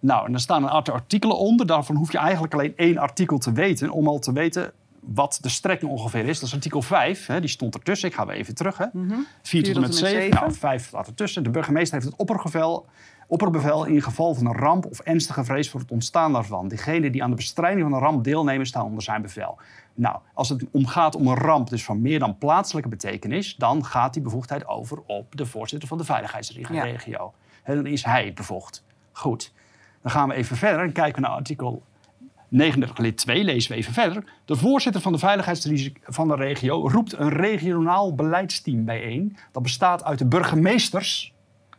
Nou, en daar staan een aantal artikelen onder. Daarvan hoef je eigenlijk alleen één artikel te weten... om al te weten wat de strekking ongeveer is. Dat is artikel 5, hè, die stond ertussen. Ik ga weer even terug. Hè. 4 tot en met 7. Nou, 5 staat ertussen. De burgemeester heeft het opperbevel, opperbevel in geval van een ramp of ernstige vrees voor het ontstaan daarvan. Degenen die aan de bestrijding van een ramp deelnemen, staan onder zijn bevel. Nou, als het omgaat om een ramp dus van meer dan plaatselijke betekenis, dan gaat die bevoegdheid over op de voorzitter van de veiligheidsregio. Hè, dan is hij bevoegd. Goed. Dan gaan we even verder en kijken we naar artikel 39 lid 2 lezen we even verder. De voorzitter van de veiligheidsrisico van de regio roept een regionaal beleidsteam bijeen. Dat bestaat uit de burgemeesters,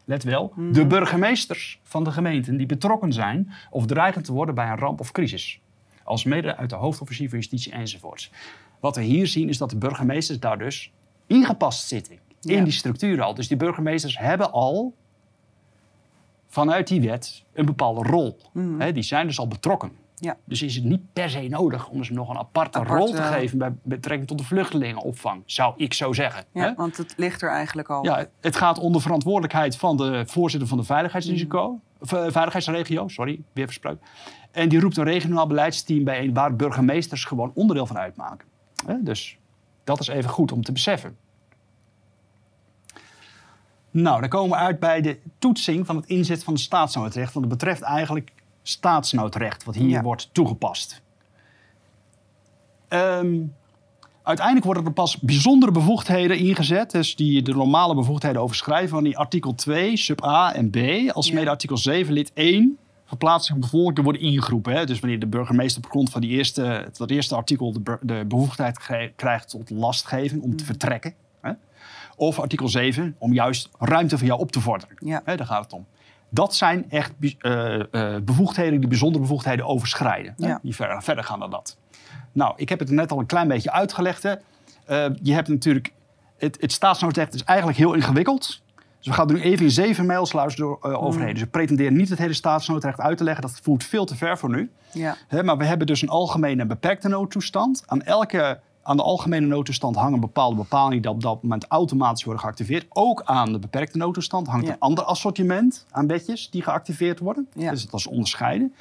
let wel, de burgemeesters van de gemeenten die betrokken zijn of dreigen te worden bij een ramp of crisis. Als mede uit de hoofdofficier van justitie enzovoorts. Wat we hier zien is dat de burgemeesters daar dus ingepast zitten. In Ja. die structuur al. Dus die burgemeesters hebben al vanuit die wet een bepaalde rol. Hè, die zijn dus al betrokken. Ja. Dus is het niet per se nodig om ze nog een aparte Apart, rol te geven bij betrekking tot de vluchtelingenopvang, zou ik zo zeggen. Ja, want het ligt er eigenlijk al. Ja, het gaat onder verantwoordelijkheid van de voorzitter van de veiligheidsrisico, of, eh, veiligheidsregio, sorry, weer verspreid. En die roept een regionaal beleidsteam bijeen waar burgemeesters gewoon onderdeel van uitmaken. Dus dat is even goed om te beseffen. Nou, dan komen we uit bij de toetsing van het inzet van het staatsnoodrecht. Want dat betreft eigenlijk staatsnoodrecht, wat hier Ja. wordt toegepast. Ehm, uiteindelijk worden er pas bijzondere bevoegdheden ingezet. Dus die de normale bevoegdheden overschrijven van die artikel 2, sub A en B. Als Ja. mede artikel 7, lid 1. Verplaatsing van bevolking worden ingeroepen. Hè? Dus wanneer de burgemeester op grond van die eerste, dat eerste artikel de, bevoegdheid krijgt tot lastgeving om Mm. te vertrekken. Hè? Of artikel 7, om juist ruimte van jou op te vorderen. Ja. Hè, daar gaat het om. Dat zijn echt eh, eh, bevoegdheden die bijzondere bevoegdheden overschrijden. Ja. Die verder, verder gaan dan dat. Nou, ik heb het net al een klein beetje uitgelegd. Hè. Eh, je hebt natuurlijk... Het, het staatsnoodrecht is eigenlijk heel ingewikkeld. Dus we gaan er nu even in zeven mails luisteren door, eh, overheen. Dus we pretenderen niet het hele staatsnoodrecht uit te leggen. Dat voert veel te ver voor nu. Ja. Hè, maar we hebben dus een algemene en beperkte noodtoestand. Aan, elke, aan de algemene noodtoestand hangen bepaalde bepalingen die op dat moment automatisch worden geactiveerd. Ook aan de beperkte noodtoestand hangt Ja. een ander assortiment aan wetjes die geactiveerd worden. Ja. Dus dat is onderscheiden.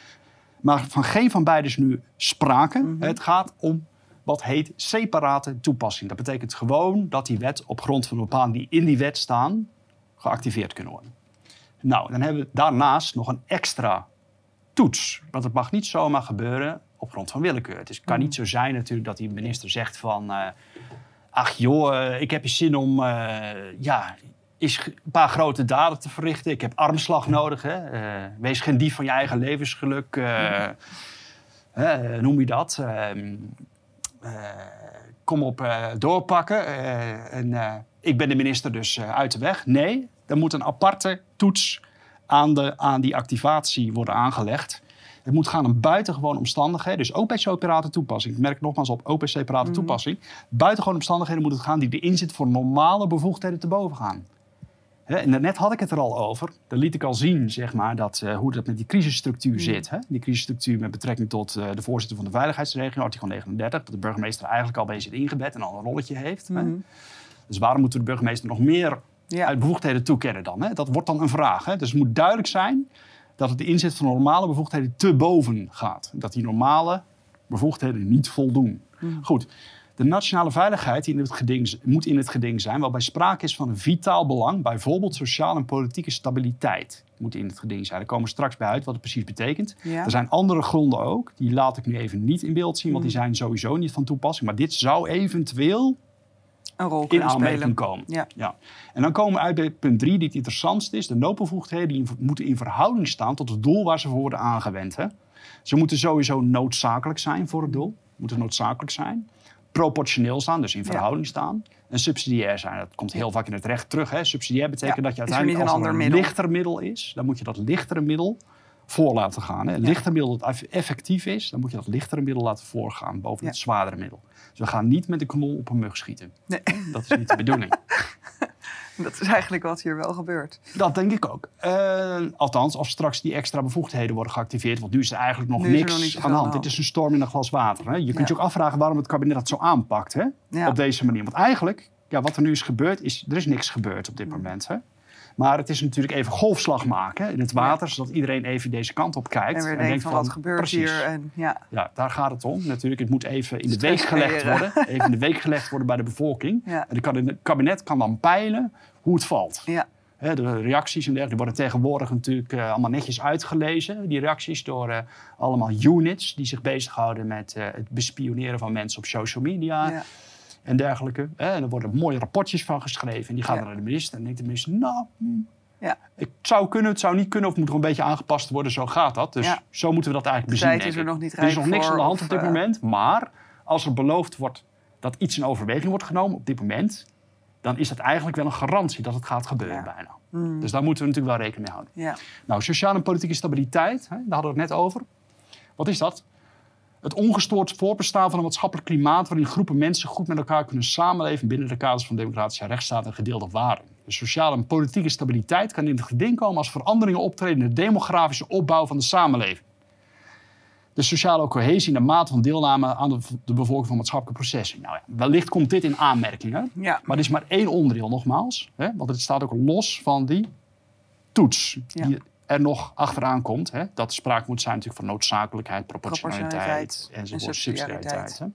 Maar van geen van beide is nu sprake. Mhm. Het gaat om wat heet separate toepassing. Dat betekent gewoon dat die wet op grond van de bepalingen die in die wet staan geactiveerd kunnen worden. Nou, dan hebben we daarnaast nog een extra toets. Want het mag niet zomaar gebeuren op grond van willekeur. Het is, kan niet zo zijn natuurlijk dat die minister zegt van... eh, ach joh, eh, ik heb je zin om eh, ja, is een paar grote daden te verrichten. Ik heb armslag nodig. Hè? Wees geen dief van je eigen levensgeluk. hè, noem je dat? Ehm, eh, kom op doorpakken. en, ik ben de minister dus uit de weg. Nee, er moet een aparte toets aan, de, aan die activatie worden aangelegd. Het moet gaan om buitengewone omstandigheden. Dus ook bij separate toepassing. Ik merk nogmaals op, ook bij separate toepassing. Buitengewone omstandigheden moet het gaan die erin zitten voor normale bevoegdheden te boven gaan. En net had ik het er al over. Dan liet ik al zien zeg maar, dat, eh, hoe dat met die crisisstructuur Mm. zit. Hè? Die crisisstructuur met betrekking tot eh, de voorzitter van de veiligheidsregio, artikel 39. Dat de burgemeester eigenlijk al bij zit ingebed en al een rolletje heeft. hè. Mhm. Dus waarom moeten we de burgemeester nog meer Ja. uit bevoegdheden toekennen dan? Hè? Dat wordt dan een vraag. Hè? Dus het moet duidelijk zijn dat het de inzet van normale bevoegdheden te boven gaat. Dat die normale bevoegdheden niet voldoen. Mhm. Goed. De nationale veiligheid die in het geding, moet in het geding zijn, waarbij sprake is van een vitaal belang, bijvoorbeeld sociale en politieke stabiliteit, moet in het geding zijn. Daar komen we straks bij uit wat het precies betekent. Ja. Er zijn andere gronden ook, die laat ik nu even niet in beeld zien, want die Mhm. zijn sowieso niet van toepassing. Maar dit zou eventueel Een rol in aanmerking komen. Ja. En dan komen we uit bij punt 3, die het interessantste is. De noodbevoegdheden die moeten in verhouding staan tot het doel waar ze voor worden aangewend. Hè? Ze moeten sowieso noodzakelijk zijn voor het doel. Moeten noodzakelijk zijn. Proportioneel staan, dus in Ja. verhouding staan. En subsidiair zijn. Dat komt heel vaak in het recht terug. Hè? Subsidiair betekent Ja, dat je uiteindelijk als een er een ander middel? lichter middel is, dan moet je dat lichtere middel voor laten gaan. Hè? Lichter middel dat eff- effectief is, dan moet je dat lichtere middel laten voorgaan boven het zwaardere middel. Dus we gaan niet met een kanon op een mug schieten. Nee. Dat is niet de bedoeling. Dat is eigenlijk wat hier wel gebeurt. Dat denk ik ook. Eh, althans, als straks die extra bevoegdheden worden geactiveerd. Want nu is er eigenlijk nog Nu niks nog aan de hand. de Dit is een storm in een glas water. Hè? Je kunt je ook afvragen waarom het kabinet dat zo aanpakt. Hè? Ja. Op deze manier. Want eigenlijk, ja, wat er nu is gebeurd, is er is niks gebeurd op dit Mm. moment. Hè? Maar het is natuurlijk even golfslag maken in het water. Zodat iedereen even deze kant op kijkt. En weer denkt van, wat gebeurt precies. hier? En, ja. Ja, daar gaat het om. Natuurlijk, het moet even in de week gelegd worden. Even in de week gelegd worden bij de bevolking. Ja. En het kabinet kan dan peilen hoe het valt. Ja. De reacties en dergelijke worden tegenwoordig natuurlijk eh, allemaal netjes uitgelezen. Die reacties door eh, allemaal units die zich bezighouden met eh, het bespioneren van mensen op social media Ja. En dergelijke. En er worden mooie rapportjes van geschreven. En die gaan Ja. naar de minister. En denkt de minister, nou, hm, Ja. het zou kunnen, het zou niet kunnen. Of het moet nog een beetje aangepast worden. Zo gaat dat. Dus Ja. zo moeten we dat eigenlijk bezien. tijd is er nog niet Er is nog niks voor, aan de hand op dit eh, moment. Maar als er beloofd wordt dat iets in overweging wordt genomen op dit moment... dan is dat eigenlijk wel een garantie dat het gaat gebeuren bijna. Mm. Dus daar moeten we natuurlijk wel rekening mee houden. Ja. Nou, sociale en politieke stabiliteit, hè, daar hadden we het net over. Wat is dat? Het ongestoord voortbestaan van een maatschappelijk klimaat waarin groepen mensen goed met elkaar kunnen samenleven binnen de kaders van democratische rechtsstaat en gedeelde waarden. De sociale en politieke stabiliteit kan in het geding komen als veranderingen optreden in de demografische opbouw van de samenleving. De sociale cohesie en de mate van deelname aan de, de bevolking van maatschappelijke processen. Nou ja, wellicht komt dit in aanmerking. Hè? Ja. Maar dit is maar één onderdeel nogmaals. Hè? Want het staat ook los van die toets Ja. die er nog achteraan komt. Hè? Dat sprake moet zijn natuurlijk van noodzakelijkheid, proportionaliteit, enzovoort, en subsidiariteit. Hè?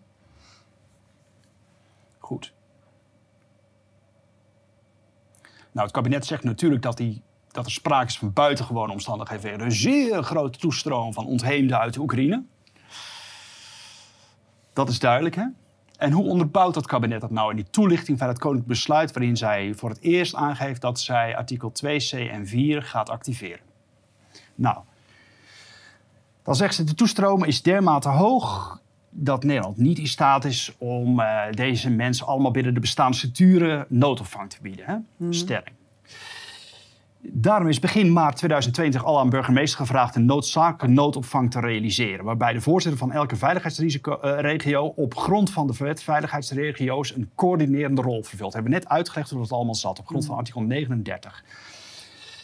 Goed. Nou, het kabinet zegt natuurlijk dat, die, dat er sprake is van buitengewone omstandigheden. Een zeer grote toestroom van ontheemden uit de Oekraïne. Dat is duidelijk, hè? En hoe onderbouwt dat kabinet dat nou in die toelichting van het Koninklijk Besluit, waarin zij voor het eerst aangeeft dat zij artikel 2c en 4 gaat activeren? Nou, dan zegt ze: de toestroom is dermate hoog dat Nederland niet in staat is om eh, deze mensen allemaal binnen de bestaande structuren noodopvang te bieden. Hè? Stelling. Daarom is begin maart 2020 al aan burgemeester gevraagd een noodzakelijke noodopvang te realiseren. Waarbij de voorzitter van elke veiligheidsregio op grond van de wet veiligheidsregio's een coördinerende rol vervult. We hebben net uitgelegd hoe dat allemaal zat op grond van artikel 39.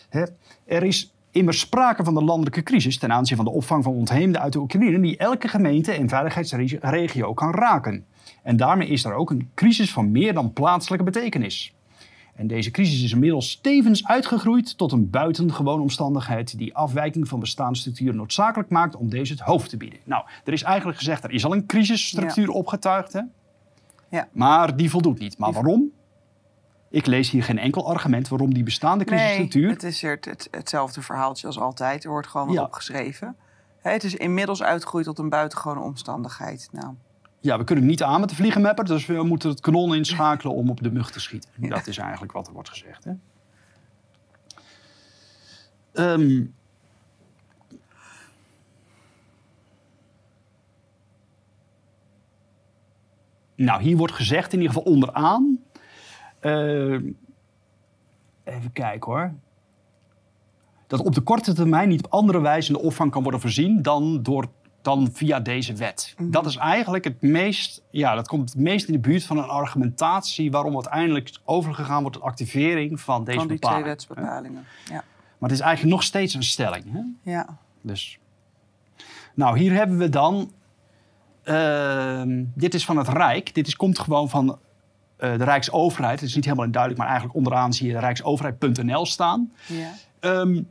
Hè, Er is immers sprake van de landelijke crisis ten aanzien van de opvang van ontheemden uit de Oekraïne die elke gemeente en veiligheidsregio kan raken. En daarmee is er ook een crisis van meer dan plaatselijke betekenis. En deze crisis is inmiddels tevens uitgegroeid tot een buitengewone omstandigheid die afwijking van bestaande structuren noodzakelijk maakt om deze het hoofd te bieden. Nou, er is eigenlijk gezegd, er is al een crisisstructuur opgetuigd, hè? Ja. maar die voldoet niet. Maar waarom? Ik lees hier geen enkel argument waarom die bestaande Nee, crisisstructuur... het is het, hetzelfde verhaaltje als altijd. Er wordt gewoon wat Ja. opgeschreven. Het is inmiddels uitgegroeid tot een buitengewone omstandigheid. Nou, Ja, we kunnen niet aan met de vliegenmapper, dus we moeten het kanon inschakelen om op de mug te schieten. Dat is eigenlijk wat er wordt gezegd. Hè? Ehm, nou, hier wordt gezegd, in ieder geval onderaan. Ehm, even kijken hoor. Dat op de korte termijn niet op andere wijze in de opvang kan worden voorzien dan door dan via deze wet. Mhm. Dat is eigenlijk het meest, ja, dat komt het meest in de buurt van een argumentatie waarom uiteindelijk overgegaan wordt tot activering van deze Van die twee bepaling. wetsbepalingen. Ja. Maar het is eigenlijk nog steeds een stelling. Hè? ja. Dus. Nou, hier hebben we dan. ehm, dit is van het Rijk. Dit is, komt gewoon van de Rijksoverheid. Het is niet helemaal duidelijk, maar eigenlijk onderaan zie je rijksoverheid.nl staan. ja. Ehm,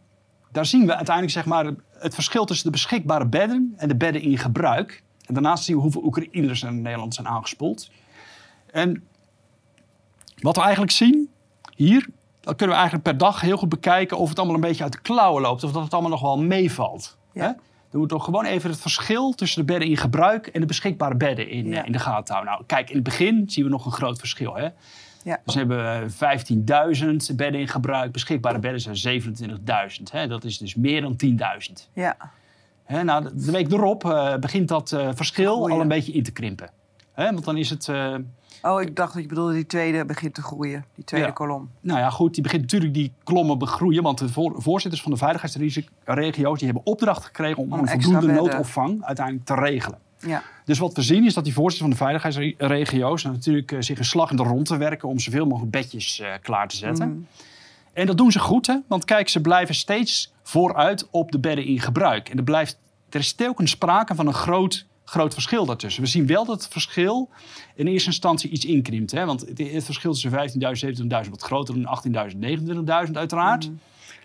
daar zien we uiteindelijk zeg maar, het verschil tussen de beschikbare bedden en de bedden in gebruik. En daarnaast zien we hoeveel Oekraïners er in Nederland zijn aangespoeld. En wat we eigenlijk zien hier, dan kunnen we eigenlijk per dag heel goed bekijken of het allemaal een beetje uit de klauwen loopt. Of dat het allemaal nog wel meevalt. Ja. Moeten we gewoon even het verschil tussen de bedden in gebruik en de beschikbare bedden in, Ja. eh, in de gaten houden. Nou, kijk, in het begin zien we nog een groot verschil. Hè? Ja. Dus we hebben 15.000 bedden in gebruik. Beschikbare bedden zijn 27.000. hè. Dat is dus meer dan 10.000. ja. Hè, nou, de week erop eh, begint dat eh, verschil al een beetje in te krimpen. Hè, want dan is het... eh, Oh, ik dacht dat je bedoelde die tweede begint te groeien. Die tweede Ja. kolom. nou ja, goed, die begint natuurlijk die klommen begroeien. Want de voor- voorzitters van de veiligheidsregio's... die hebben opdracht gekregen om, Om een voldoende bedden. noodopvang uiteindelijk te regelen. Ja. Dus wat we zien is dat die voorzitters van de veiligheidsregio's... natuurlijk eh, zich een slag in de rond te werken... om zoveel mogelijk bedjes eh, klaar te zetten. Mhm. En dat doen ze goed, hè? want kijk, ze blijven steeds vooruit op de bedden in gebruik. En er, blijft, er is telkens sprake van een groot, groot verschil daartussen. We zien wel dat het verschil in eerste instantie iets inkrimpt. Hè? Want het, het verschil tussen 15.000 en 17.000 wat groter dan 18.000 en 29.000 uiteraard. Mhm.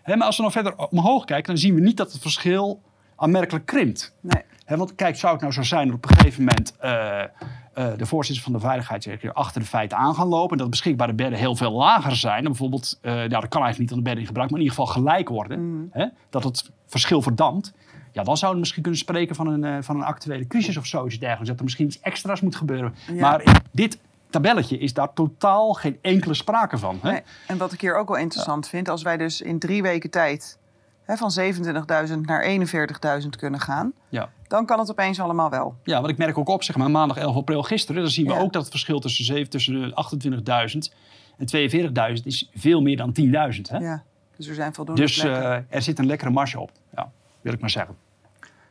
Hè, maar als we dan verder omhoog kijken, dan zien we niet dat het verschil aanmerkelijk krimpt. Nee. Hè, want kijk, zou het nou zo zijn dat op een gegeven moment eh, eh, de voorzitters van de veiligheidsregio achter de feiten aan gaan lopen. En dat beschikbare bedden heel veel lager zijn. En bijvoorbeeld, eh nou, dat kan eigenlijk niet aan de bedden in gebruik, maar in ieder geval gelijk worden. Mhm. Hè, dat het verschil verdampt. Ja, dan zouden we misschien kunnen spreken van een, eh, van een actuele crisis of zoiets dergelijks. Dat er misschien iets extra's moet gebeuren. Ja. Maar in dit tabelletje is daar totaal geen enkele sprake van. Hè? Nee. En wat ik hier ook wel interessant vind, als wij dus in drie weken tijd hè, van 27.000 naar 41.000 kunnen gaan, Ja. dan kan het opeens allemaal wel. Ja, wat ik merk ook op, zeg maar, maandag 11 april gisteren, dan zien we Ja. ook dat het verschil tussen, zeven- tussen de 28.000 en 42.000 is veel meer dan 10.000. Hè? Ja. Dus er zijn voldoende dus plekken. eh, er zit een lekkere marge op, ja, wil ik maar zeggen.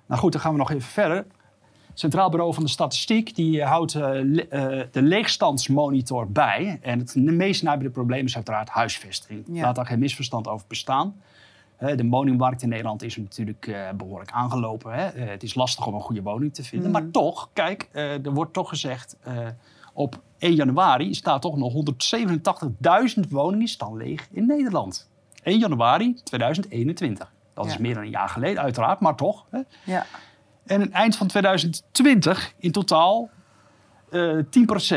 Nou goed, dan gaan we nog even verder. Het Centraal Bureau van de Statistiek die eh, houdt eh, le- eh, de leegstandsmonitor bij. En het meest nabije probleem is uiteraard huisvesting. Ja. Laat daar geen misverstand over bestaan. De woningmarkt in Nederland is natuurlijk eh, behoorlijk aangelopen. Hè. Het is lastig om een goede woning te vinden. Mhm. Maar toch, kijk, er wordt toch gezegd... op 1 januari staat toch nog 187.000 woningen staan leeg in Nederland. 1 januari 2021. Dat is meer dan een jaar geleden, uiteraard, maar toch. Hè. Ja. En het eind van 2020 in totaal eh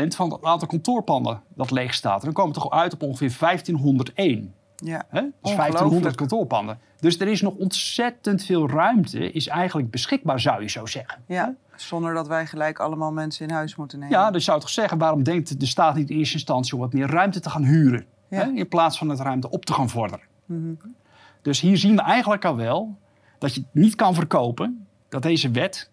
10% van het aantal kantoorpanden dat leeg staat. En dan komen we toch uit op ongeveer 1501. Ja. Hè? Dus Ongelooflijk. 1500 kantoorpanden. Dus er is nog ontzettend veel ruimte, is eigenlijk beschikbaar, zou je zo zeggen. ja. Zonder dat wij gelijk allemaal mensen in huis moeten nemen. Ja, dus zou je toch zeggen, waarom denkt de staat niet in eerste instantie om wat meer ruimte te gaan huren? Ja. Hè? In plaats van het ruimte op te gaan vorderen. Mhm. Dus hier zien we eigenlijk al wel dat je niet kan verkopen dat deze wet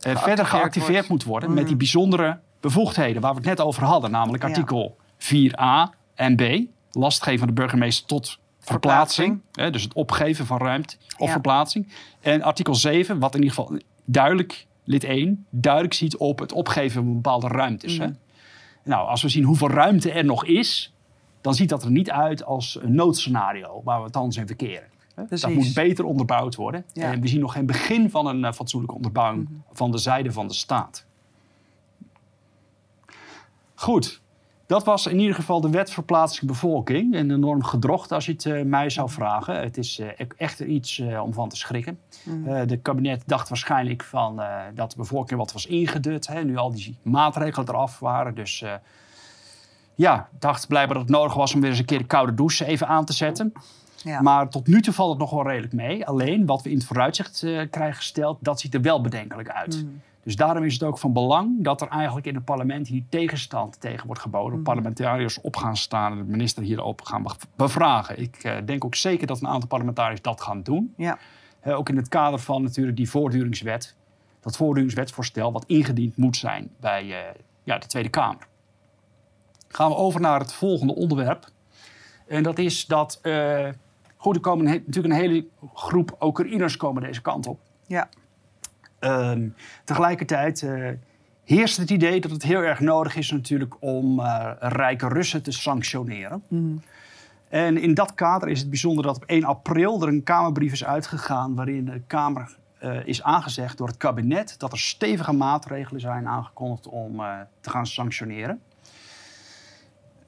eh, verder geactiveerd wordt. moet worden met die bijzondere bevoegdheden waar we het net over hadden, namelijk Ja. artikel 4a en b, lastgeven van de burgemeester tot verplaatsing, hè, dus het opgeven van ruimte of Ja. verplaatsing. En artikel 7, wat in ieder geval duidelijk, lid 1, duidelijk ziet op het opgeven van bepaalde ruimtes. Hè. Mhm. Nou, als we zien hoeveel ruimte er nog is, dan ziet dat er niet uit als een noodscenario waar we thans in verkeren. Dat moet beter onderbouwd worden. Ja. Mhm. En we zien nog geen begin van een eh, fatsoenlijke onderbouwing van de zijde van de staat. Goed, dat was in ieder geval de wet verplaatsing bevolking. Een enorm gedrocht als je het eh, mij zou vragen. Het is eh, echt iets om van te schrikken. Mhm. Eh, de kabinet dacht waarschijnlijk van, dat de bevolking wat was ingedut. Hè, nu al die maatregelen eraf waren. Dus ja, dacht blijkbaar dat het nodig was om weer eens een keer de koude douche even aan te zetten. Ja. Maar tot nu toe valt het nog wel redelijk mee. Alleen wat we in het vooruitzicht eh, krijgen gesteld, dat ziet er wel bedenkelijk uit. Mhm. Dus daarom is het ook van belang dat er eigenlijk in het parlement hier tegenstand tegen wordt geboden. Mhm. Parlementariërs op gaan staan en de minister hierop gaan bev- bevragen. Ik eh, denk ook zeker dat een aantal parlementariërs dat gaan doen. Ja. Ook in het kader van natuurlijk die voorduringswet. Dat voorduringswetsvoorstel wat ingediend moet zijn bij eh, ja, de Tweede Kamer. Gaan we over naar het volgende onderwerp. En dat is dat... eh, goed, er komen natuurlijk een hele groep Oekraïners komen deze kant op. Ja. Ehm, tegelijkertijd uh, heerst het idee dat het heel erg nodig is natuurlijk om uh, rijke Russen te sanctioneren. Mm. En in dat kader is het bijzonder dat op 1 april er een Kamerbrief is uitgegaan waarin de Kamer uh, is aangezegd door het kabinet dat er stevige maatregelen zijn aangekondigd om te gaan sanctioneren.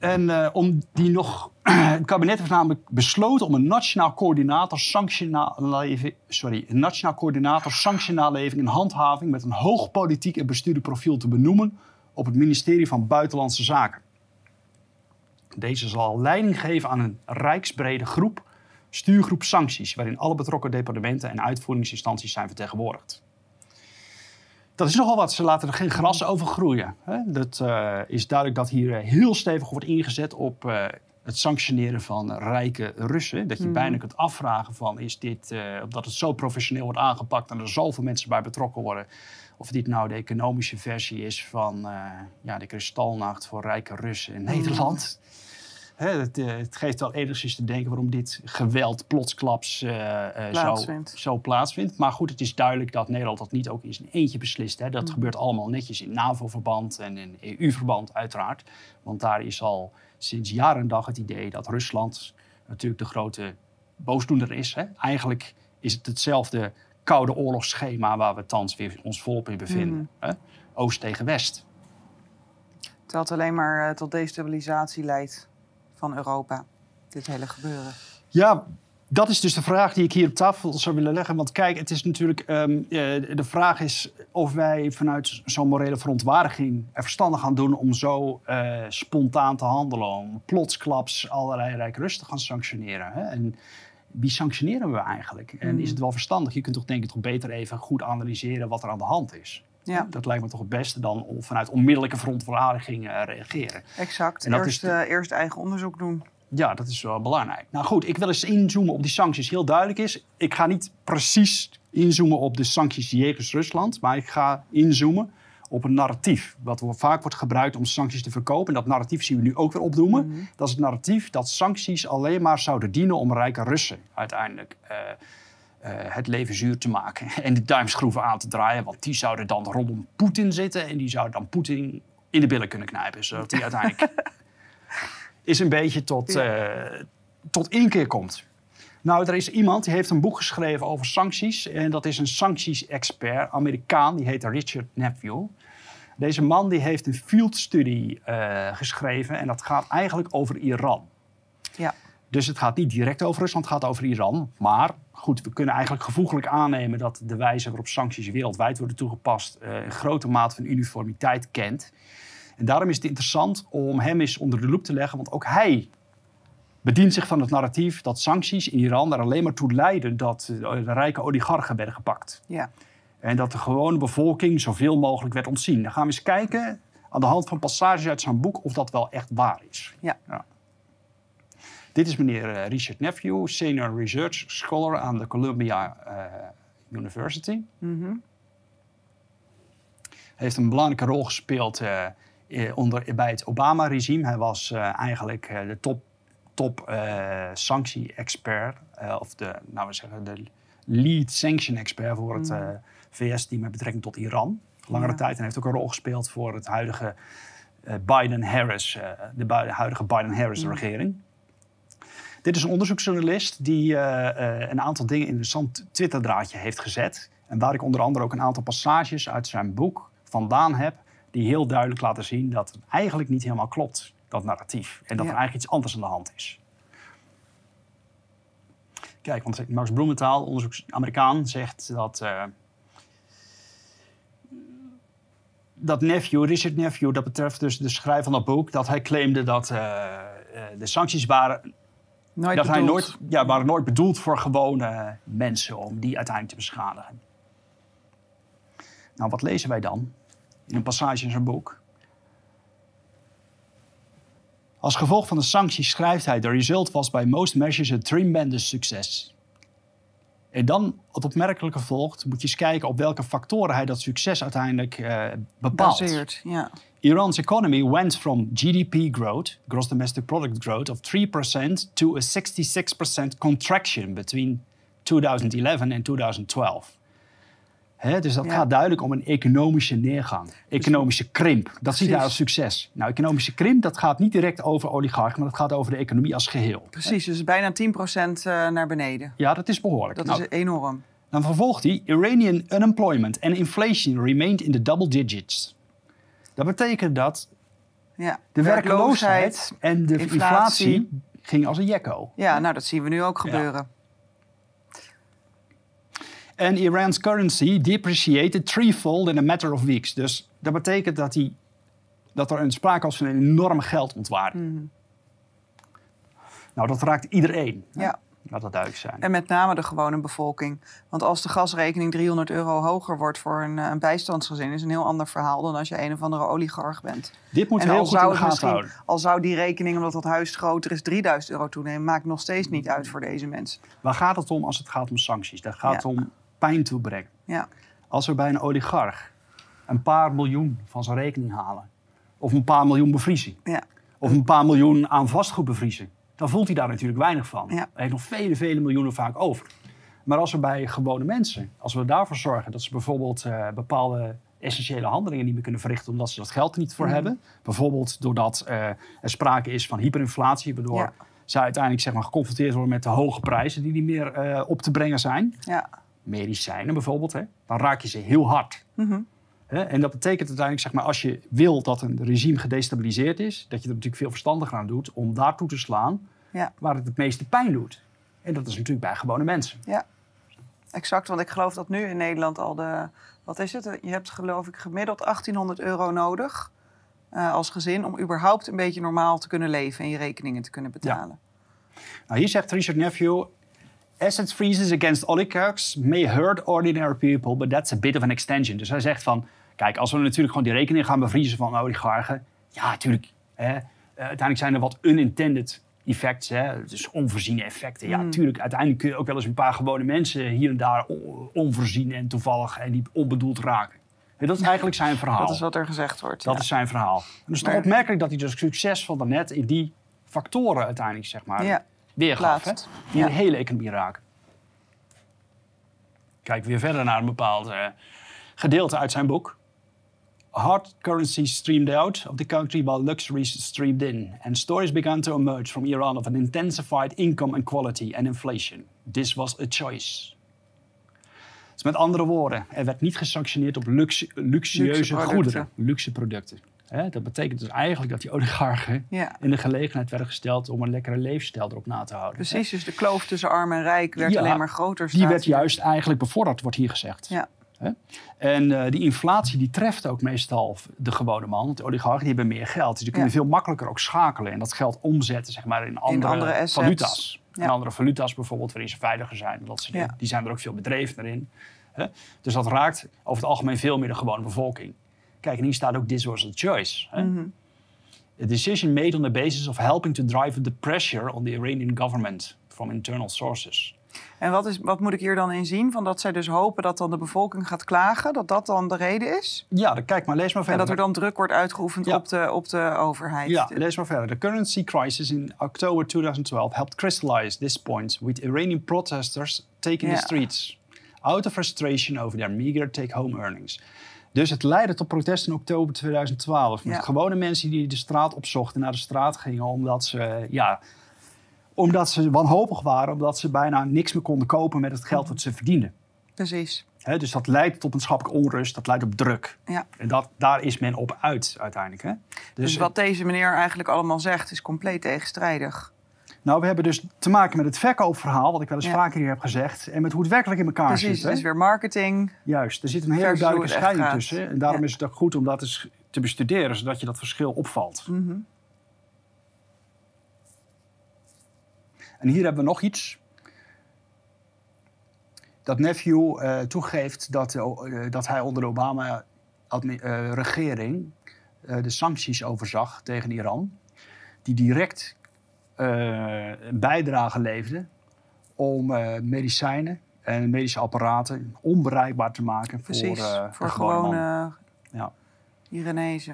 En uh, om die nog. het kabinet heeft namelijk besloten om een nationaal coördinator sanctionaaleving. Sorry, een nationaal coördinator sanctionaalleving en handhaving met een hoog politiek en bestuurlijk profiel te benoemen op het ministerie van Buitenlandse Zaken. Deze zal leiding geven aan een rijksbrede groep, stuurgroep sancties, waarin alle betrokken departementen en uitvoeringsinstanties zijn vertegenwoordigd. Dat is nogal wat. Ze laten er geen gras over groeien. Dat uh, is duidelijk dat hier eh, heel stevig wordt ingezet op uh, het sanctioneren van rijke Russen. Dat je mm. bijna kunt afvragen van is dit, omdat het zo professioneel wordt aangepakt en er zoveel mensen bij betrokken worden, of dit nou de economische versie is van ja, de kristalnacht voor rijke Russen in mm. Het, het, geeft wel enigszins te denken waarom dit geweld plotsklaps uh, plaatsvindt. Zo, zo, plaatsvindt. Maar goed, het is duidelijk dat Nederland dat niet ook in zijn eentje beslist. Hè. Dat mm. gebeurt allemaal netjes in NAVO-verband en in EU-verband uiteraard. Want daar is al sinds jaren en dag het idee dat Rusland natuurlijk de grote boosdoener is. Hè. Eigenlijk is het hetzelfde koude oorlogsschema waar we thans weer ons volop in bevinden. Mm. Hè. Oost tegen West. Terwijl het alleen maar tot destabilisatie leidt van Europa, dit hele gebeuren? Ja, dat is dus de vraag die ik hier op tafel zou willen leggen. Want kijk, het is natuurlijk. Um, de vraag is of wij vanuit zo'n morele verontwaardiging er verstandig gaan doen om zo uh, spontaan te handelen. Om plotsklaps allerlei rijke te gaan sanctioneren. Hè? En wie sanctioneren we eigenlijk? En is het wel verstandig? Je kunt toch denk ik toch beter even goed analyseren wat er aan de hand is. Ja. Dat lijkt me toch het beste dan vanuit onmiddellijke verontwaardiging uh, reageren. Exact. En dat eerst, is uh, eerst eigen onderzoek doen. Ja, dat is wel belangrijk. Nou goed, ik wil eens inzoomen op die sancties. Heel duidelijk is, ik ga niet precies inzoomen op de sancties jegens Rusland, maar ik ga inzoomen op een narratief. Wat vaak wordt gebruikt om sancties te verkopen. En dat narratief zien we nu ook weer opdoemen. Mhm. Dat is het narratief dat sancties alleen maar zouden dienen om rijke Russen uiteindelijk uh, het leven zuur te maken en de duimschroeven aan te draaien. Want die zouden dan rondom Poetin zitten en die zouden dan Poetin in de billen kunnen knijpen. Zodat hij uiteindelijk is een beetje tot, uh, tot inkeer komt. Nou, er is iemand die heeft een boek geschreven over sancties. En dat is een sancties-expert, Amerikaan, die heet Richard Nephew. Deze man die heeft een field study uh, geschreven en dat gaat eigenlijk over Iran. Ja. Dus het gaat niet direct over Rusland, het gaat over Iran. Maar goed, we kunnen eigenlijk gevoeglijk aannemen dat de wijze waarop sancties wereldwijd worden toegepast uh, een grote mate van uniformiteit kent. En daarom is het interessant om hem eens onder de loep te leggen, want ook hij bedient zich van het narratief dat sancties in Iran er alleen maar toe leiden dat de rijke oligarchen werden gepakt. Ja. En dat de gewone bevolking zoveel mogelijk werd ontzien. Dan gaan we eens kijken aan de hand van passages uit zijn boek of dat wel echt waar is. Ja. ja. Dit is meneer eh, Richard Nephew, Senior Research Scholar aan de Columbia uh, University. Mm -hmm. Hij heeft een belangrijke rol gespeeld uh, onder, bij het Obama-regime. Hij was eigenlijk de top, top sanctie-expert, of de, nou we zeggen, de lead sanction expert voor het mhm. VS-team met betrekking tot Iran. Langere tijd. En hij heeft ook een rol gespeeld voor het huidige Biden-Harris, de huidige Biden-Harris-regering. Mhm. Dit is een onderzoeksjournalist die uh, een aantal dingen in een interessant Twitterdraadje heeft gezet. En waar ik onder andere ook een aantal passages uit zijn boek vandaan heb. Die heel duidelijk laten zien dat het eigenlijk niet helemaal klopt, dat narratief. En dat er eigenlijk iets anders aan de hand is. Kijk, want Max Bloementaal, onderzoeks Amerikaan, zegt dat. Uh, dat Nephew, Richard Nephew, dat betreft dus de schrijver van dat boek, dat hij claimde dat de sancties waren Nooit dat hij nooit, ja, waren nooit bedoeld voor gewone mensen om die uiteindelijk te beschadigen. Nou, wat lezen wij dan in een passage in zijn boek? Als gevolg van de sancties schrijft hij: The result was by most measures a tremendous success. En dan, wat opmerkelijke volgt, moet je eens kijken op welke factoren hij dat succes uiteindelijk uh, bepaalt. Baseert, ja. Iran's economy went from GDP growth, gross domestic product growth, of 3% to a 66% contraction between 2011 and 2012. Dus dat Ja. gaat duidelijk om een economische neergang. Economische krimp. Dat ziet Precies. hij als succes. Nou, economische krimp, dat gaat niet direct over oligarchen, maar dat gaat over de economie als geheel. Precies, dus bijna 10% eh, naar beneden. Ja, dat is behoorlijk. Dat Nou, is enorm. Dan vervolgt hij: Iranian unemployment and inflation remained in the double digits. Dat betekent dat Ja. de werkloosheid en de inflatie, inflatie. ging als een jekko. Ja, nou dat zien we nu ook gebeuren. En Iran's currency depreciated threefold in a matter of weeks. Dus dat betekent dat, hij, dat er een sprake was van een enorme geldontwaarding. Mhm. Nou, dat raakt iedereen. Ja. Laat dat duidelijk zijn. En met name de gewone bevolking. Want als de gasrekening 300 euro hoger wordt voor een, eh, een bijstandsgezin, is een heel ander verhaal dan als je een of andere oligarch bent. Dit en al heel goed in de houden. al zou die rekening, omdat dat huis groter is, 3000 euro toenemen, maakt nog steeds niet uit voor deze mensen. Waar gaat het om als het gaat om sancties? Dat gaat Ja. om pijn toebrengen. Ja, Als we bij een oligarch een paar miljoen van zijn rekening halen, of een paar miljoen bevriezen, ja, of een paar miljoen aan vastgoed bevriezen, dan voelt hij daar natuurlijk weinig van. Ja. Hij heeft nog vele, vele miljoenen vaak over. Maar als we bij gewone mensen, als we daarvoor zorgen dat ze bijvoorbeeld eh, bepaalde essentiële handelingen niet meer kunnen verrichten omdat ze dat geld er niet voor Mhm. hebben, bijvoorbeeld doordat eh, er sprake is van hyperinflatie, waardoor Ja. zij uiteindelijk zeg maar, geconfronteerd worden met de hoge prijzen die niet meer eh, op te brengen zijn, ja. Medicijnen bijvoorbeeld, hè, dan raak je ze heel hard. Mhm. Hè? En dat betekent uiteindelijk, zeg maar, als je wil dat een regime gedestabiliseerd is, dat je er natuurlijk veel verstandiger aan doet om daartoe te slaan Ja. waar het het meeste pijn doet. En dat is natuurlijk bij gewone mensen. Exact, want ik geloof dat nu in Nederland al de... Wat is het? Je hebt geloof ik gemiddeld 1800 euro nodig eh, als gezin... om überhaupt een beetje normaal te kunnen leven en je rekeningen te kunnen betalen. Nou, hier zegt Richard Nephew, asset freezes against oligarchs may hurt ordinary people, but that's a bit of an extension. Dus hij zegt van, kijk, als we natuurlijk gewoon die rekening gaan bevriezen van oligarchen, ja, natuurlijk, hè, eh, uiteindelijk zijn er wat unintended effects, hè, dus onvoorziene effecten. Ja, Mm. natuurlijk, uiteindelijk kun je ook wel eens een paar gewone mensen hier en daar on- onvoorzien en toevallig en die onbedoeld raken. En dat is eigenlijk zijn verhaal. Dat is wat er gezegd wordt. Dat ja. is zijn verhaal. En het is toch Maar- opmerkelijk dat hij dus succes van daarnet in die factoren uiteindelijk, zeg maar, Ja, weergaf. Hè? Die Ja. de hele economie raken. Kijk weer verder naar een bepaald eh, gedeelte uit zijn boek. Hard currency streamed out of the country while luxuries streamed in. And stories began to emerge from Iran of an intensified income inequality and inflation. This was a choice. Dus met andere woorden, er werd niet gesanctioneerd op luxe, luxueuze Luxe goederen, luxe producten. Hè, dat betekent dus eigenlijk dat die oligarchen Ja, in de gelegenheid werden gesteld om een lekkere levensstijl erop na te houden. precies. Dus de kloof tussen arm en rijk werd Ja, alleen maar groter. Die werd juist eigenlijk bevorderd, wordt hier gezegd. Ja. Hè? En eh, die inflatie die treft ook meestal de gewone man. Want de oligarchen die hebben meer geld. Dus die kunnen veel makkelijker ook schakelen. En dat geld omzetten zeg maar, in andere, andere assets. valuta's. In andere valuta's bijvoorbeeld, waarin ze veiliger zijn. Dat. Ja. Die zijn er ook veel bedreven in. Hè? Dus dat raakt over het algemeen veel meer de gewone bevolking. Kijk, en hier staat ook this was a choice. Hè? Mhm. A decision made on the basis of helping to drive the pressure on the Iranian government from internal sources. En wat, is, wat moet ik hier dan in zien? Van dat zij dus hopen dat dan de bevolking gaat klagen, dat dat dan de reden is? Ja, dan kijk maar, lees maar En verder. dat er dan druk wordt uitgeoefend Ja. op, de, op de overheid. Ja, lees maar verder. The currency crisis in October 2012 helped crystallize this point with Iranian protesters taking Ja. the streets out of frustration over their meager take-home earnings. Dus het leidde tot protesten in oktober 2012. Met Ja. gewone mensen die de straat opzochten, naar de straat gingen, omdat ze, ja, omdat ze wanhopig waren, omdat ze bijna niks meer konden kopen met het geld wat ze verdienden. Precies. Dus dat leidt tot maatschappelijke onrust, dat leidt op druk. Ja. En dat, daar is men op uit uiteindelijk. Hè? Dus, wat deze meneer eigenlijk allemaal zegt, is compleet tegenstrijdig. Nou, we hebben dus te maken met het verkoopverhaal, wat ik wel eens Ja. vaker hier heb gezegd, en met hoe het werkelijk in elkaar Precies, zit. hè. is weer marketing. Juist, er zit een hele duidelijke scheiding tussen. En daarom Ja. is het ook goed om dat eens te bestuderen, zodat je dat verschil opvalt. Mhm. En hier hebben we nog iets. Dat Nephew eh, toegeeft dat, eh, dat hij onder de Obama-regering de sancties overzag tegen Iran. Die direct eh, een bijdrage leverden om eh, medicijnen en medische apparaten onbereikbaar te maken voor, Precies, eh, voor de gewone Ja.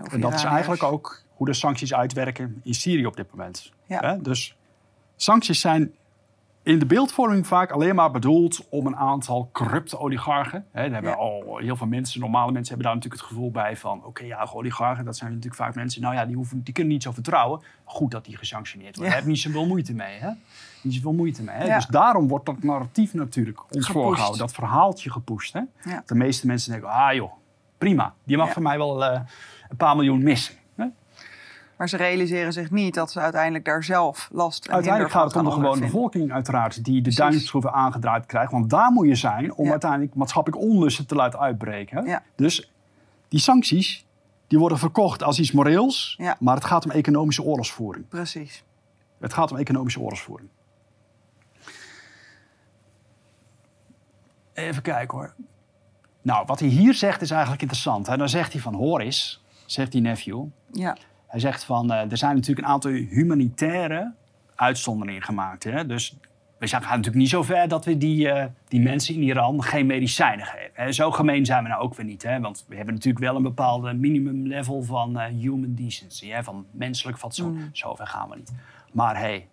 Of En dat is eigenlijk ook hoe de sancties uitwerken in Syrië op dit moment. Ja. Hè? Dus sancties zijn in de beeldvorming vaak alleen maar bedoeld om een aantal corrupte oligarchen. Hè, daar hebben Ja. al heel veel mensen, normale mensen hebben daar natuurlijk het gevoel bij van... oké, ja, oligarchen, dat zijn natuurlijk vaak mensen... nou ja, die, hoeven, die kunnen niet zo vertrouwen. Goed dat die gesanctioneerd worden. Ja. Daar heb niet zoveel moeite mee, hè? Niet zoveel moeite mee, hè? Ja. Dus daarom wordt dat narratief natuurlijk ons Gepusht. voorgehouden. Dat verhaaltje gepusht, hè? De meeste mensen denken, ah joh, prima. Die mag van mij wel eh, een paar miljoen missen. Maar ze realiseren zich niet dat ze uiteindelijk daar zelf last en Uiteindelijk gaat het om de gewone bevolking uiteraard die de duimschroeven aangedraaid krijgt. Want daar moet je zijn om Ja. uiteindelijk maatschappelijk onlusten te laten uitbreken. Ja. Dus die sancties die worden verkocht als iets moreels. Ja. Maar het gaat om economische oorlogsvoering. Precies. Het gaat om economische oorlogsvoering. Even kijken hoor. Nou, wat hij hier zegt is eigenlijk interessant. Hè? Dan zegt hij van, hoor eens, zegt die nephew. Ja, Hij zegt van, eh, er zijn natuurlijk een aantal humanitaire uitzonderingen gemaakt. Hè? Dus we gaan natuurlijk niet zo ver dat we die, eh, die mensen in Iran geen medicijnen geven. Hè? Zo gemeen zijn we nou ook weer niet. Hè? Want we hebben natuurlijk wel een bepaalde minimum level van eh, human decency. Hè? Van menselijk fatsoen. Mm. Zo ver gaan we niet. Maar hey,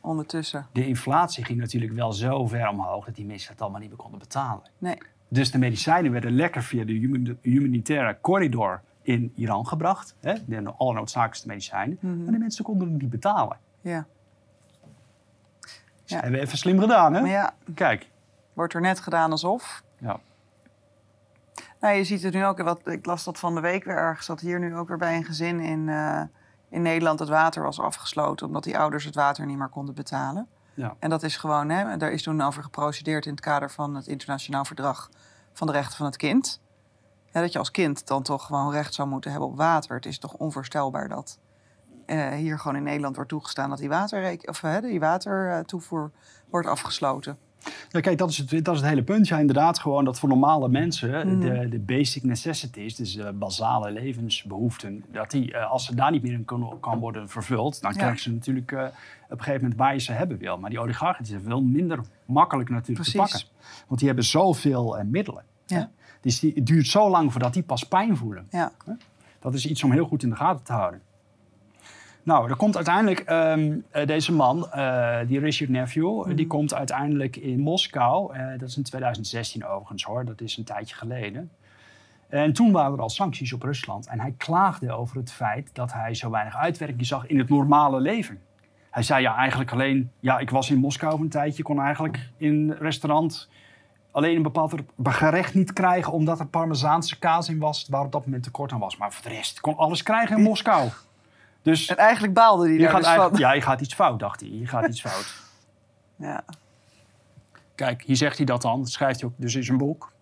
ondertussen. de inflatie ging natuurlijk wel zo ver omhoog... dat die mensen het allemaal niet meer konden betalen. Nee. Dus de medicijnen werden lekker via de human- humanitaire corridor in Iran gebracht. Hè? De allernoodzakelijkste medicijnen. Mhm. Maar de mensen konden het niet betalen. Ja. Dus Ja. hebben we even slim gedaan, hè? Maar ja, Kijk. wordt er net gedaan alsof. Ja. Nou, je ziet het nu ook, wat, ik las dat van de week weer ergens, dat hier nu ook weer bij een gezin in, eh, in Nederland het water was afgesloten, omdat die ouders het water niet meer konden betalen. Ja. En dat is gewoon, hè, daar is toen over geprocedeerd in het kader van het internationaal verdrag van de rechten van het kind. Ja, dat je als kind dan toch gewoon recht zou moeten hebben op water. Het is toch onvoorstelbaar dat eh, hier gewoon in Nederland wordt toegestaan dat die, waterrek- of, hè, die watertoevoer wordt afgesloten. ja, kijk, dat is, het, dat is het hele punt. Ja, inderdaad, gewoon dat voor normale mensen Mhm. de, de basic necessities, dus de basale levensbehoeften, dat die, eh, als ze daar niet meer in kan, kan worden vervuld, dan Ja. krijgen ze natuurlijk eh, op een gegeven moment waar je ze hebben wil. Maar die oligarchen die zijn veel minder makkelijk natuurlijk te pakken. Want die hebben zoveel eh, middelen. Ja. Dus die, het duurt zo lang voordat die pas pijn voelen. Ja, Dat is iets om heel goed in de gaten te houden. Nou, er komt uiteindelijk ehm, eh, deze man, eh, die Richard Nephew, eh, die komt uiteindelijk in Moskou. Dat is in 2016 overigens hoor, dat is een tijdje geleden. En toen waren er al sancties op Rusland. En hij klaagde over het feit dat hij zo weinig uitwerking zag in het normale leven. Hij zei ja, eigenlijk alleen, ja, ik was in Moskou een tijdje, kon eigenlijk in een restaurant alleen een bepaald gerecht niet krijgen omdat er parmezaanse kaas in was, waar op dat moment tekort aan was. Maar voor de rest kon alles krijgen in Moskou. Dus en eigenlijk baalde je daar dus van. ja, je gaat iets fout, dacht hij. Je gaat iets fout. Ja. Kijk, hier zegt hij dat dan. Dat schrijft hij ook dus in zijn boek.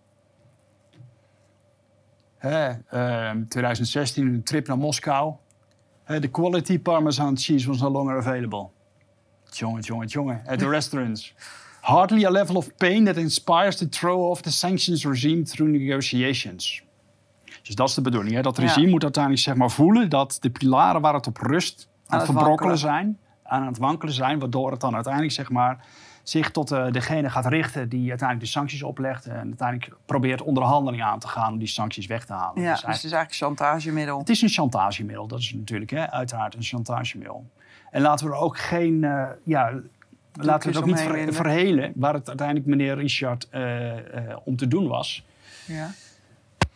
Hè, ehm, 2016, een trip naar Moskou. Hè, The quality Parmesan cheese was no longer available. Jongen, jongen, jongen. At the restaurants. Hardly a level of pain that inspires to throw off the sanctions regime through negotiations. Dus dat is de bedoeling. Hè? Dat Ja. regime moet uiteindelijk zeg maar, voelen dat de pilaren waar het op rust aan, het het verbrokkelen zijn, aan het wankelen zijn, waardoor het dan uiteindelijk zeg maar, zich tot eh, degene gaat richten die uiteindelijk de sancties oplegt en uiteindelijk probeert onderhandelingen aan te gaan om die sancties weg te halen. Ja, Dus dus het is eigenlijk een chantagemiddel. het is een chantagemiddel, dat is natuurlijk hè, uiteraard een chantagemiddel. En laten we er ook geen, eh, ja, laten we het ook niet ver- verhelen waar het uiteindelijk meneer Richard eh, eh, om te doen was. Ja.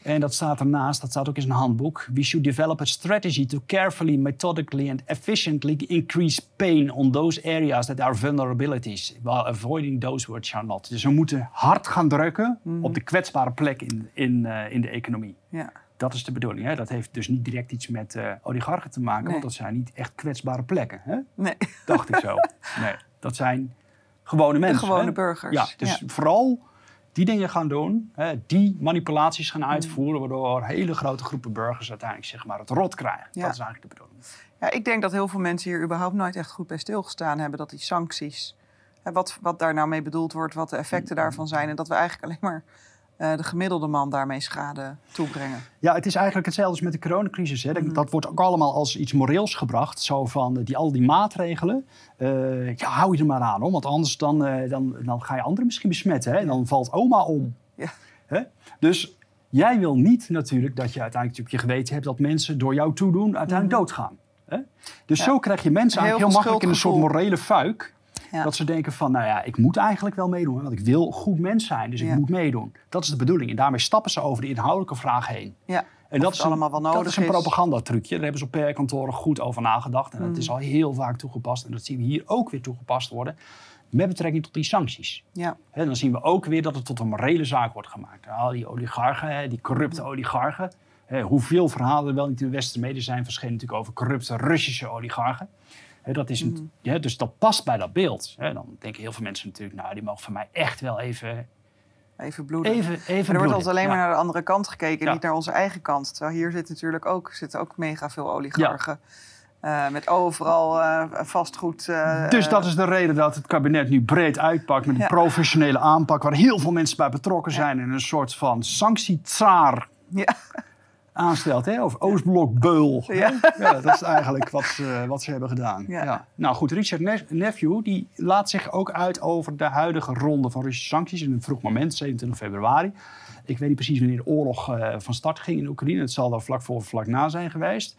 En dat staat ernaast, dat staat ook in zijn handboek. We should develop a strategy to carefully, methodically and efficiently increase pain on those areas that are vulnerabilities, while avoiding those which are not. Dus we moeten hard gaan drukken op de kwetsbare plek in, in, eh, in de economie. Ja. Dat is de bedoeling. Hè? Dat heeft dus niet direct iets met oligarchen te maken, Nee. want dat zijn niet echt kwetsbare plekken. Hè? Nee, Dacht ik zo. Nee, dat zijn gewone mensen. gewone hè? burgers. Ja, dus vooral die dingen gaan doen, hè, die manipulaties gaan uitvoeren, waardoor hele grote groepen burgers uiteindelijk zeg maar, het rot krijgen. Ja. Dat is eigenlijk de bedoeling. Ja, ik denk dat heel veel mensen hier überhaupt nooit echt goed bij stilgestaan hebben dat die sancties, hè, wat, wat daar nou mee bedoeld wordt, wat de effecten daarvan zijn. En dat we eigenlijk alleen maar de gemiddelde man daarmee schade toebrengen. Ja, het is eigenlijk hetzelfde als met de coronacrisis. Hè. Dat, dat wordt ook allemaal als iets moreels gebracht. Zo van eh, die, al die maatregelen. eh, ja, hou je er maar aan, hoor, want anders dan, eh, dan, dan ga je anderen misschien besmetten. Hè. En dan valt oma om. Ja. Hè? Dus jij wil niet natuurlijk dat je uiteindelijk op je geweten hebt dat mensen door jou toedoen uiteindelijk doodgaan. Hè? Dus Ja. zo krijg je mensen Heel eigenlijk heel makkelijk in een soort morele fuik. Ja. Dat ze denken van, nou ja, ik moet eigenlijk wel meedoen. Want ik wil goed mens zijn, dus ik moet meedoen. Dat is de bedoeling. En daarmee stappen ze over de inhoudelijke vraag heen. Ja. En dat is, een, allemaal wel dat nodig is een propagandatrucje. Daar hebben ze op PR-kantoren goed over nagedacht. En dat Mm. is al heel vaak toegepast. En dat zien we hier ook weer toegepast worden. Met betrekking tot die sancties. Ja. Dan zien we ook weer dat het tot een morele zaak wordt gemaakt. Al die oligarchen, die corrupte oligarchen. Hoeveel verhalen er wel niet in de westerse media zijn verschenen natuurlijk over corrupte Russische oligarchen. Dat is een, Mm. ja, dus dat past bij dat beeld. Dan denken heel veel mensen natuurlijk, nou die mogen van mij echt wel even, Even bloeden. even, even Maar er wordt altijd alleen maar Ja. naar de andere kant gekeken, Ja. niet naar onze eigen kant. Terwijl hier zit natuurlijk ook, zitten ook mega veel oligarchen. Eh, met overal eh, vastgoed. eh, Dus dat is de reden dat het kabinet nu breed uitpakt met een professionele aanpak waar heel veel mensen bij betrokken zijn en een soort van sanctietsaar Ja, aanstelt, hè? of Oostblok-beul. Ja. Ja, dat is eigenlijk wat, eh, wat ze hebben gedaan. Ja. Ja. Nou goed, Richard Ne- Nephew die laat zich ook uit over de huidige ronde van Russische sancties in een vroeg moment, 27 februari. Ik weet niet precies wanneer de oorlog eh, van start ging in Oekraïne. Het zal daar vlak voor of vlak na zijn geweest.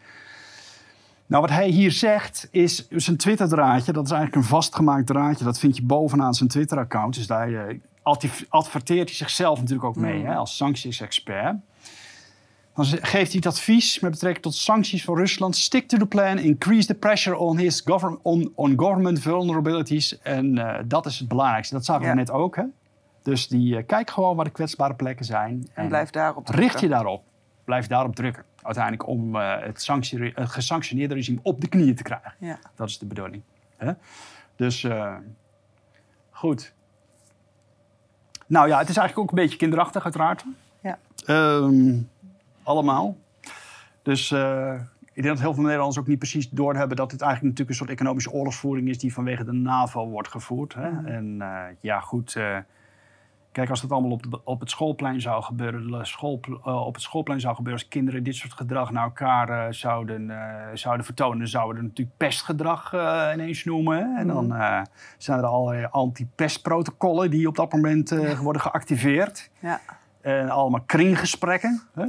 Nou, wat hij hier zegt is zijn Twitter-draadje. Dat is eigenlijk een vastgemaakt draadje. Dat vind je bovenaan zijn Twitter-account. Dus daar adv- adverteert hij zichzelf natuurlijk ook mee hè, als sancties-expert. Dan geeft hij het advies met betrekking tot sancties voor Rusland. Stick to the plan, increase the pressure on, his govern on, on government vulnerabilities. En eh, dat is het belangrijkste. Dat zagen Ja. we net ook. Hè? Dus die eh, kijk gewoon waar de kwetsbare plekken zijn. en blijf daarop Richt je drukken. daarop. Blijf daarop drukken. Uiteindelijk om eh, het, gesanctioneerde regime op de knieën te krijgen. Ja. Dat is de bedoeling. Hè? Dus goed. Nou ja, het is eigenlijk ook een beetje kinderachtig uiteraard. Ja. Ehm, allemaal. Dus eh, ik denk dat heel veel Nederlanders ook niet precies doorhebben dat het eigenlijk natuurlijk een soort economische oorlogsvoering is die vanwege de NAVO wordt gevoerd. Hè? En eh, ja, goed. eh, kijk, als dat allemaal op, de- op het schoolplein zou gebeuren, de school, op het schoolplein zou gebeuren, als kinderen dit soort gedrag naar elkaar zouden, zouden vertonen, dan zouden we er natuurlijk pestgedrag ineens noemen. Hè? En dan eh, zijn er allerlei anti-pestprotocollen die op dat moment worden geactiveerd. Ja. En allemaal kringgesprekken. Hè?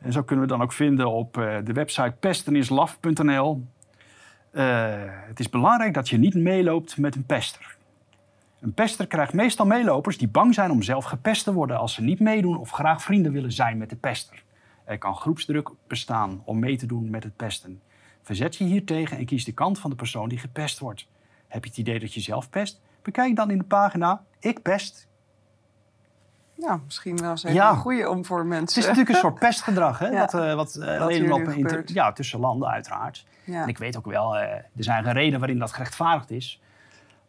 En zo kunnen we dan ook vinden op eh, de website pestenislaf.nl. Eh, het is belangrijk dat je niet meeloopt met een pester. Een pester krijgt meestal meelopers die bang zijn om zelf gepest te worden als ze niet meedoen of graag vrienden willen zijn met de pester. Er kan groepsdruk bestaan om mee te doen met het pesten. Verzet je hiertegen en kies de kant van de persoon die gepest wordt. Heb je het idee dat je zelf pest? Bekijk dan in de pagina Ik pest ja, misschien wel eens even Ja. een goede om voor Het is mensen. natuurlijk een soort pestgedrag, hè? Ja. Wat, eh, wat eh, Wat alleen op inter- ja, tussen landen uiteraard. Ja. En ik weet ook wel, eh, er zijn redenen waarin dat gerechtvaardigd is.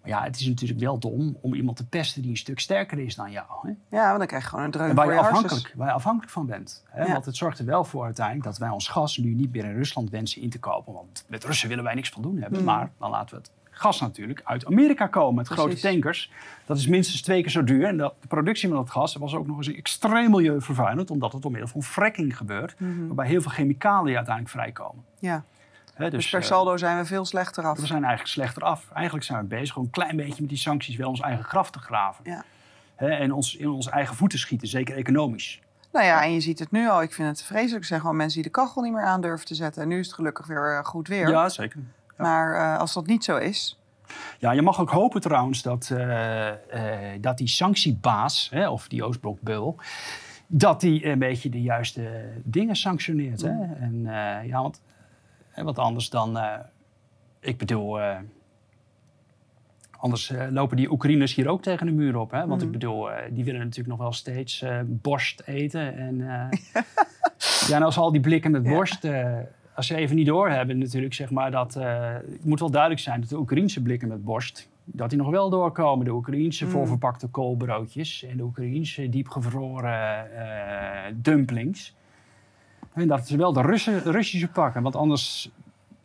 Maar ja, het is natuurlijk wel dom om iemand te pesten die een stuk sterker is dan jou. Hè? ja, want dan krijg je gewoon een dreun En waar je, afhankelijk, waar je afhankelijk van bent. Hè? Ja. Want het zorgt er wel voor uiteindelijk dat wij ons gas nu niet meer in Rusland wensen in te kopen. Want met Russen willen wij niks van doen hebben. Mm. Maar dan laten we het gas natuurlijk uit Amerika komen met grote tankers. Dat is minstens twee keer zo duur. En dat, de productie van dat gas was ook nog eens extreem milieuvervuilend. Omdat het door middel van fracking gebeurt. Mhm. Waarbij heel veel chemicaliën uiteindelijk vrijkomen. Ja. Dus, dus per eh, saldo zijn we veel slechter af. we zijn eigenlijk slechter af. Eigenlijk zijn we bezig om een klein beetje met die sancties wel ons eigen graf te graven. Ja. En ons in onze eigen voeten schieten, zeker economisch. Nou ja, en je ziet het nu al. Ik vind het vreselijk. Er zijn gewoon mensen die de kachel niet meer aan durven te zetten. En nu is het gelukkig weer eh, goed weer. Ja, zeker. Ja. Maar eh, als dat niet zo is, Ja, je mag ook hopen trouwens dat, eh, eh, dat die sanctiebaas, hè, of die Oostblokbeul, dat die een beetje de juiste dingen sanctioneert. Hè? En eh, ja, want wat anders dan, ik bedoel, anders lopen die Oekraïners hier ook tegen de muur op. Hè? Want ik Mhm. bedoel, die willen natuurlijk nog wel steeds borst eten. En, ja, en als al die blikken met Ja. borst, eh, als ze even niet doorhebben natuurlijk, zeg maar, dat eh, het moet wel duidelijk zijn dat de Oekraïnse blikken met borst, dat die nog wel doorkomen. De Oekraïnse Mm. voorverpakte koolbroodjes en de Oekraïnse diepgevroren eh, dumplings. En dat ze wel de Russen, Russische pakken, want anders...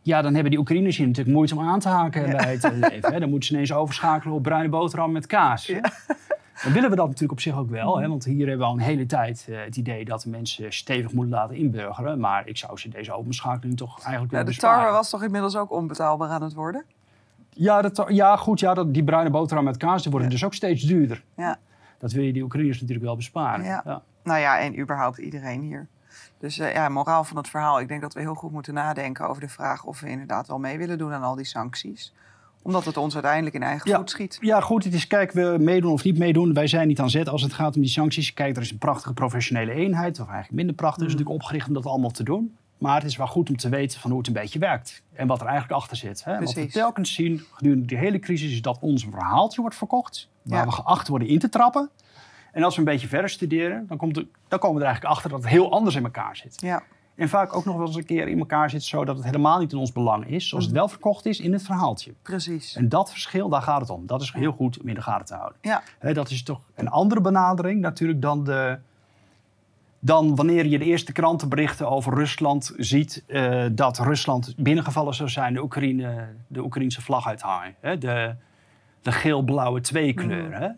Ja, dan hebben die Oekraïners hier natuurlijk moeite om aan te haken Ja. bij het leven. Hè. Dan moeten ze ineens overschakelen op bruine boterham met kaas. hè. Dan willen we dat natuurlijk op zich ook wel. Hè? Want hier hebben we al een hele tijd eh, het idee dat de mensen stevig moeten laten inburgeren. Maar ik zou ze deze openschakeling toch eigenlijk ja, de besparen. tarwe was toch inmiddels ook onbetaalbaar aan het worden? Ja, dat, ja, goed. Ja, dat, die bruine boterham met kaas die worden Ja. dus ook steeds duurder. Ja. Dat wil je die Oekraïners natuurlijk wel besparen. Ja. Ja. Nou ja, en überhaupt iedereen hier. Dus eh, ja, moraal van het verhaal. Ik denk dat we heel goed moeten nadenken over de vraag of we inderdaad wel mee willen doen aan al die sancties. Omdat het ons uiteindelijk in eigen Ja. voet schiet. Ja, goed, het is kijk, we meedoen of niet meedoen. Wij zijn niet aan zet als het gaat om die sancties. Kijk, er is een prachtige professionele eenheid, of eigenlijk minder prachtig, is natuurlijk opgericht om dat allemaal te doen. Maar het is wel goed om te weten van hoe het een beetje werkt. En wat er eigenlijk achter zit. Hè? Wat we telkens zien gedurende die hele crisis is dat ons een verhaaltje wordt verkocht. Waar Ja. we geacht worden in te trappen. En als we een beetje verder studeren, dan, komt er, dan komen we er eigenlijk achter dat het heel anders in elkaar zit. Ja, En vaak ook nog wel eens een keer in elkaar zit zodat het helemaal niet in ons belang is. Zoals het wel verkocht is in het verhaaltje. precies. En dat verschil, daar gaat het om. Dat is heel goed om in de gaten te houden. Ja, dat is toch een andere benadering natuurlijk dan, de, dan wanneer je de eerste krantenberichten over Rusland ziet eh, dat Rusland binnengevallen zou zijn, de, Oekraïne, de Oekraïnse vlag uithangen. De, de geel-blauwe tweekleur. Hè? Hè,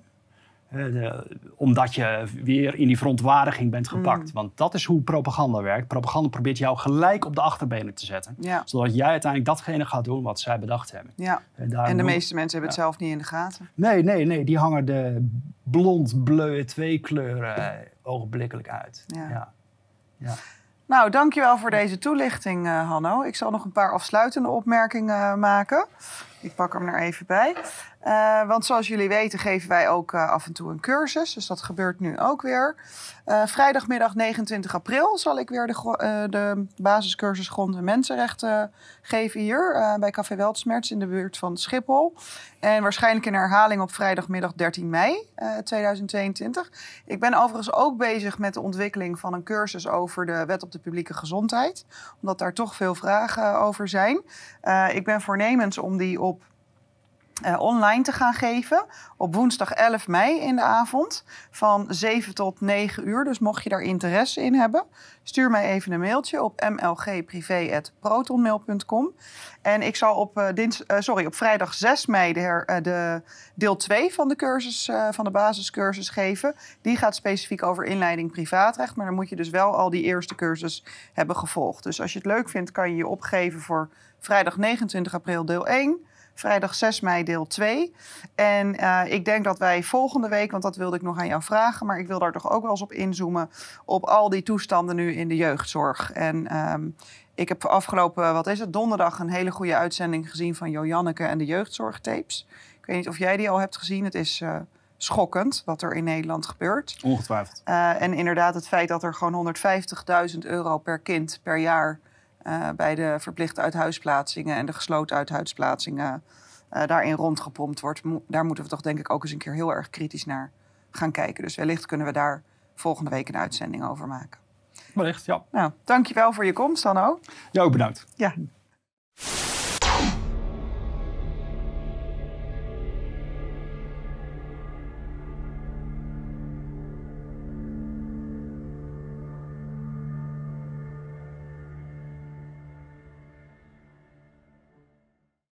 omdat je weer in die verontwaardiging bent gepakt. Want dat is hoe propaganda werkt. Propaganda probeert jou gelijk op de achterbenen te zetten. ja, Zodat jij uiteindelijk datgene gaat doen wat zij bedacht hebben. ja. En, En de meeste mensen hebben het zelf niet in de gaten. Nee, nee, nee. Die hangen de blond, bleu, twee kleuren eh, ogenblikkelijk uit. Ja. Ja. Ja. Nou, dankjewel voor deze toelichting, eh, Hanno. Ik zal nog een paar afsluitende opmerkingen eh, maken. Ik pak hem er even bij. Eh, want zoals jullie weten geven wij ook eh, af en toe een cursus. Dus dat gebeurt nu ook weer. Eh, vrijdagmiddag 29 april zal ik weer de, de basiscursus Grond- en Mensenrechten geven hier bij Café Weltsmerts in de buurt van Schiphol. En waarschijnlijk in herhaling op vrijdagmiddag 13 mei eh, 2022. Ik ben overigens ook bezig met de ontwikkeling van een cursus over de wet op de publieke gezondheid. Omdat daar toch veel vragen over zijn. Ik ben voornemens om die op eh, online te gaan geven. Op woensdag 11 mei in de avond. Van 7 tot 9 uur. Dus mocht je daar interesse in hebben, stuur mij even een mailtje op mlgprivé.protonmail.com. En ik zal op, eh, dins, eh, sorry, op vrijdag 6 mei de, de deel 2 van de cursus, van de basiscursus geven. Die gaat specifiek over inleiding privaatrecht. Maar dan moet je dus wel al die eerste cursus hebben gevolgd. Dus als je het leuk vindt, kan je je opgeven voor vrijdag 29 april deel 1. Vrijdag 6 mei deel 2. En eh, ik denk dat wij volgende week, want dat wilde ik nog aan jou vragen, maar ik wil daar toch ook wel eens op inzoomen, op al die toestanden nu in de jeugdzorg. En ehm, ik heb afgelopen, wat is het, donderdag een hele goede uitzending gezien van Jo Janneke en de jeugdzorgtapes. Ik weet niet of jij die al hebt gezien. Het is eh, schokkend wat er in Nederland gebeurt. Ongetwijfeld. Eh, en inderdaad het feit dat er gewoon 150.000 euro per kind per jaar eh, bij de verplichte uithuisplaatsingen en de gesloten uithuisplaatsingen eh, daarin rondgepompt wordt. Mo- daar moeten we toch denk ik ook eens een keer heel erg kritisch naar gaan kijken. Dus wellicht kunnen we daar volgende week een uitzending over maken. Wellicht, ja. Nou, dankjewel voor je komst ook. Jou ook bedankt. Ja,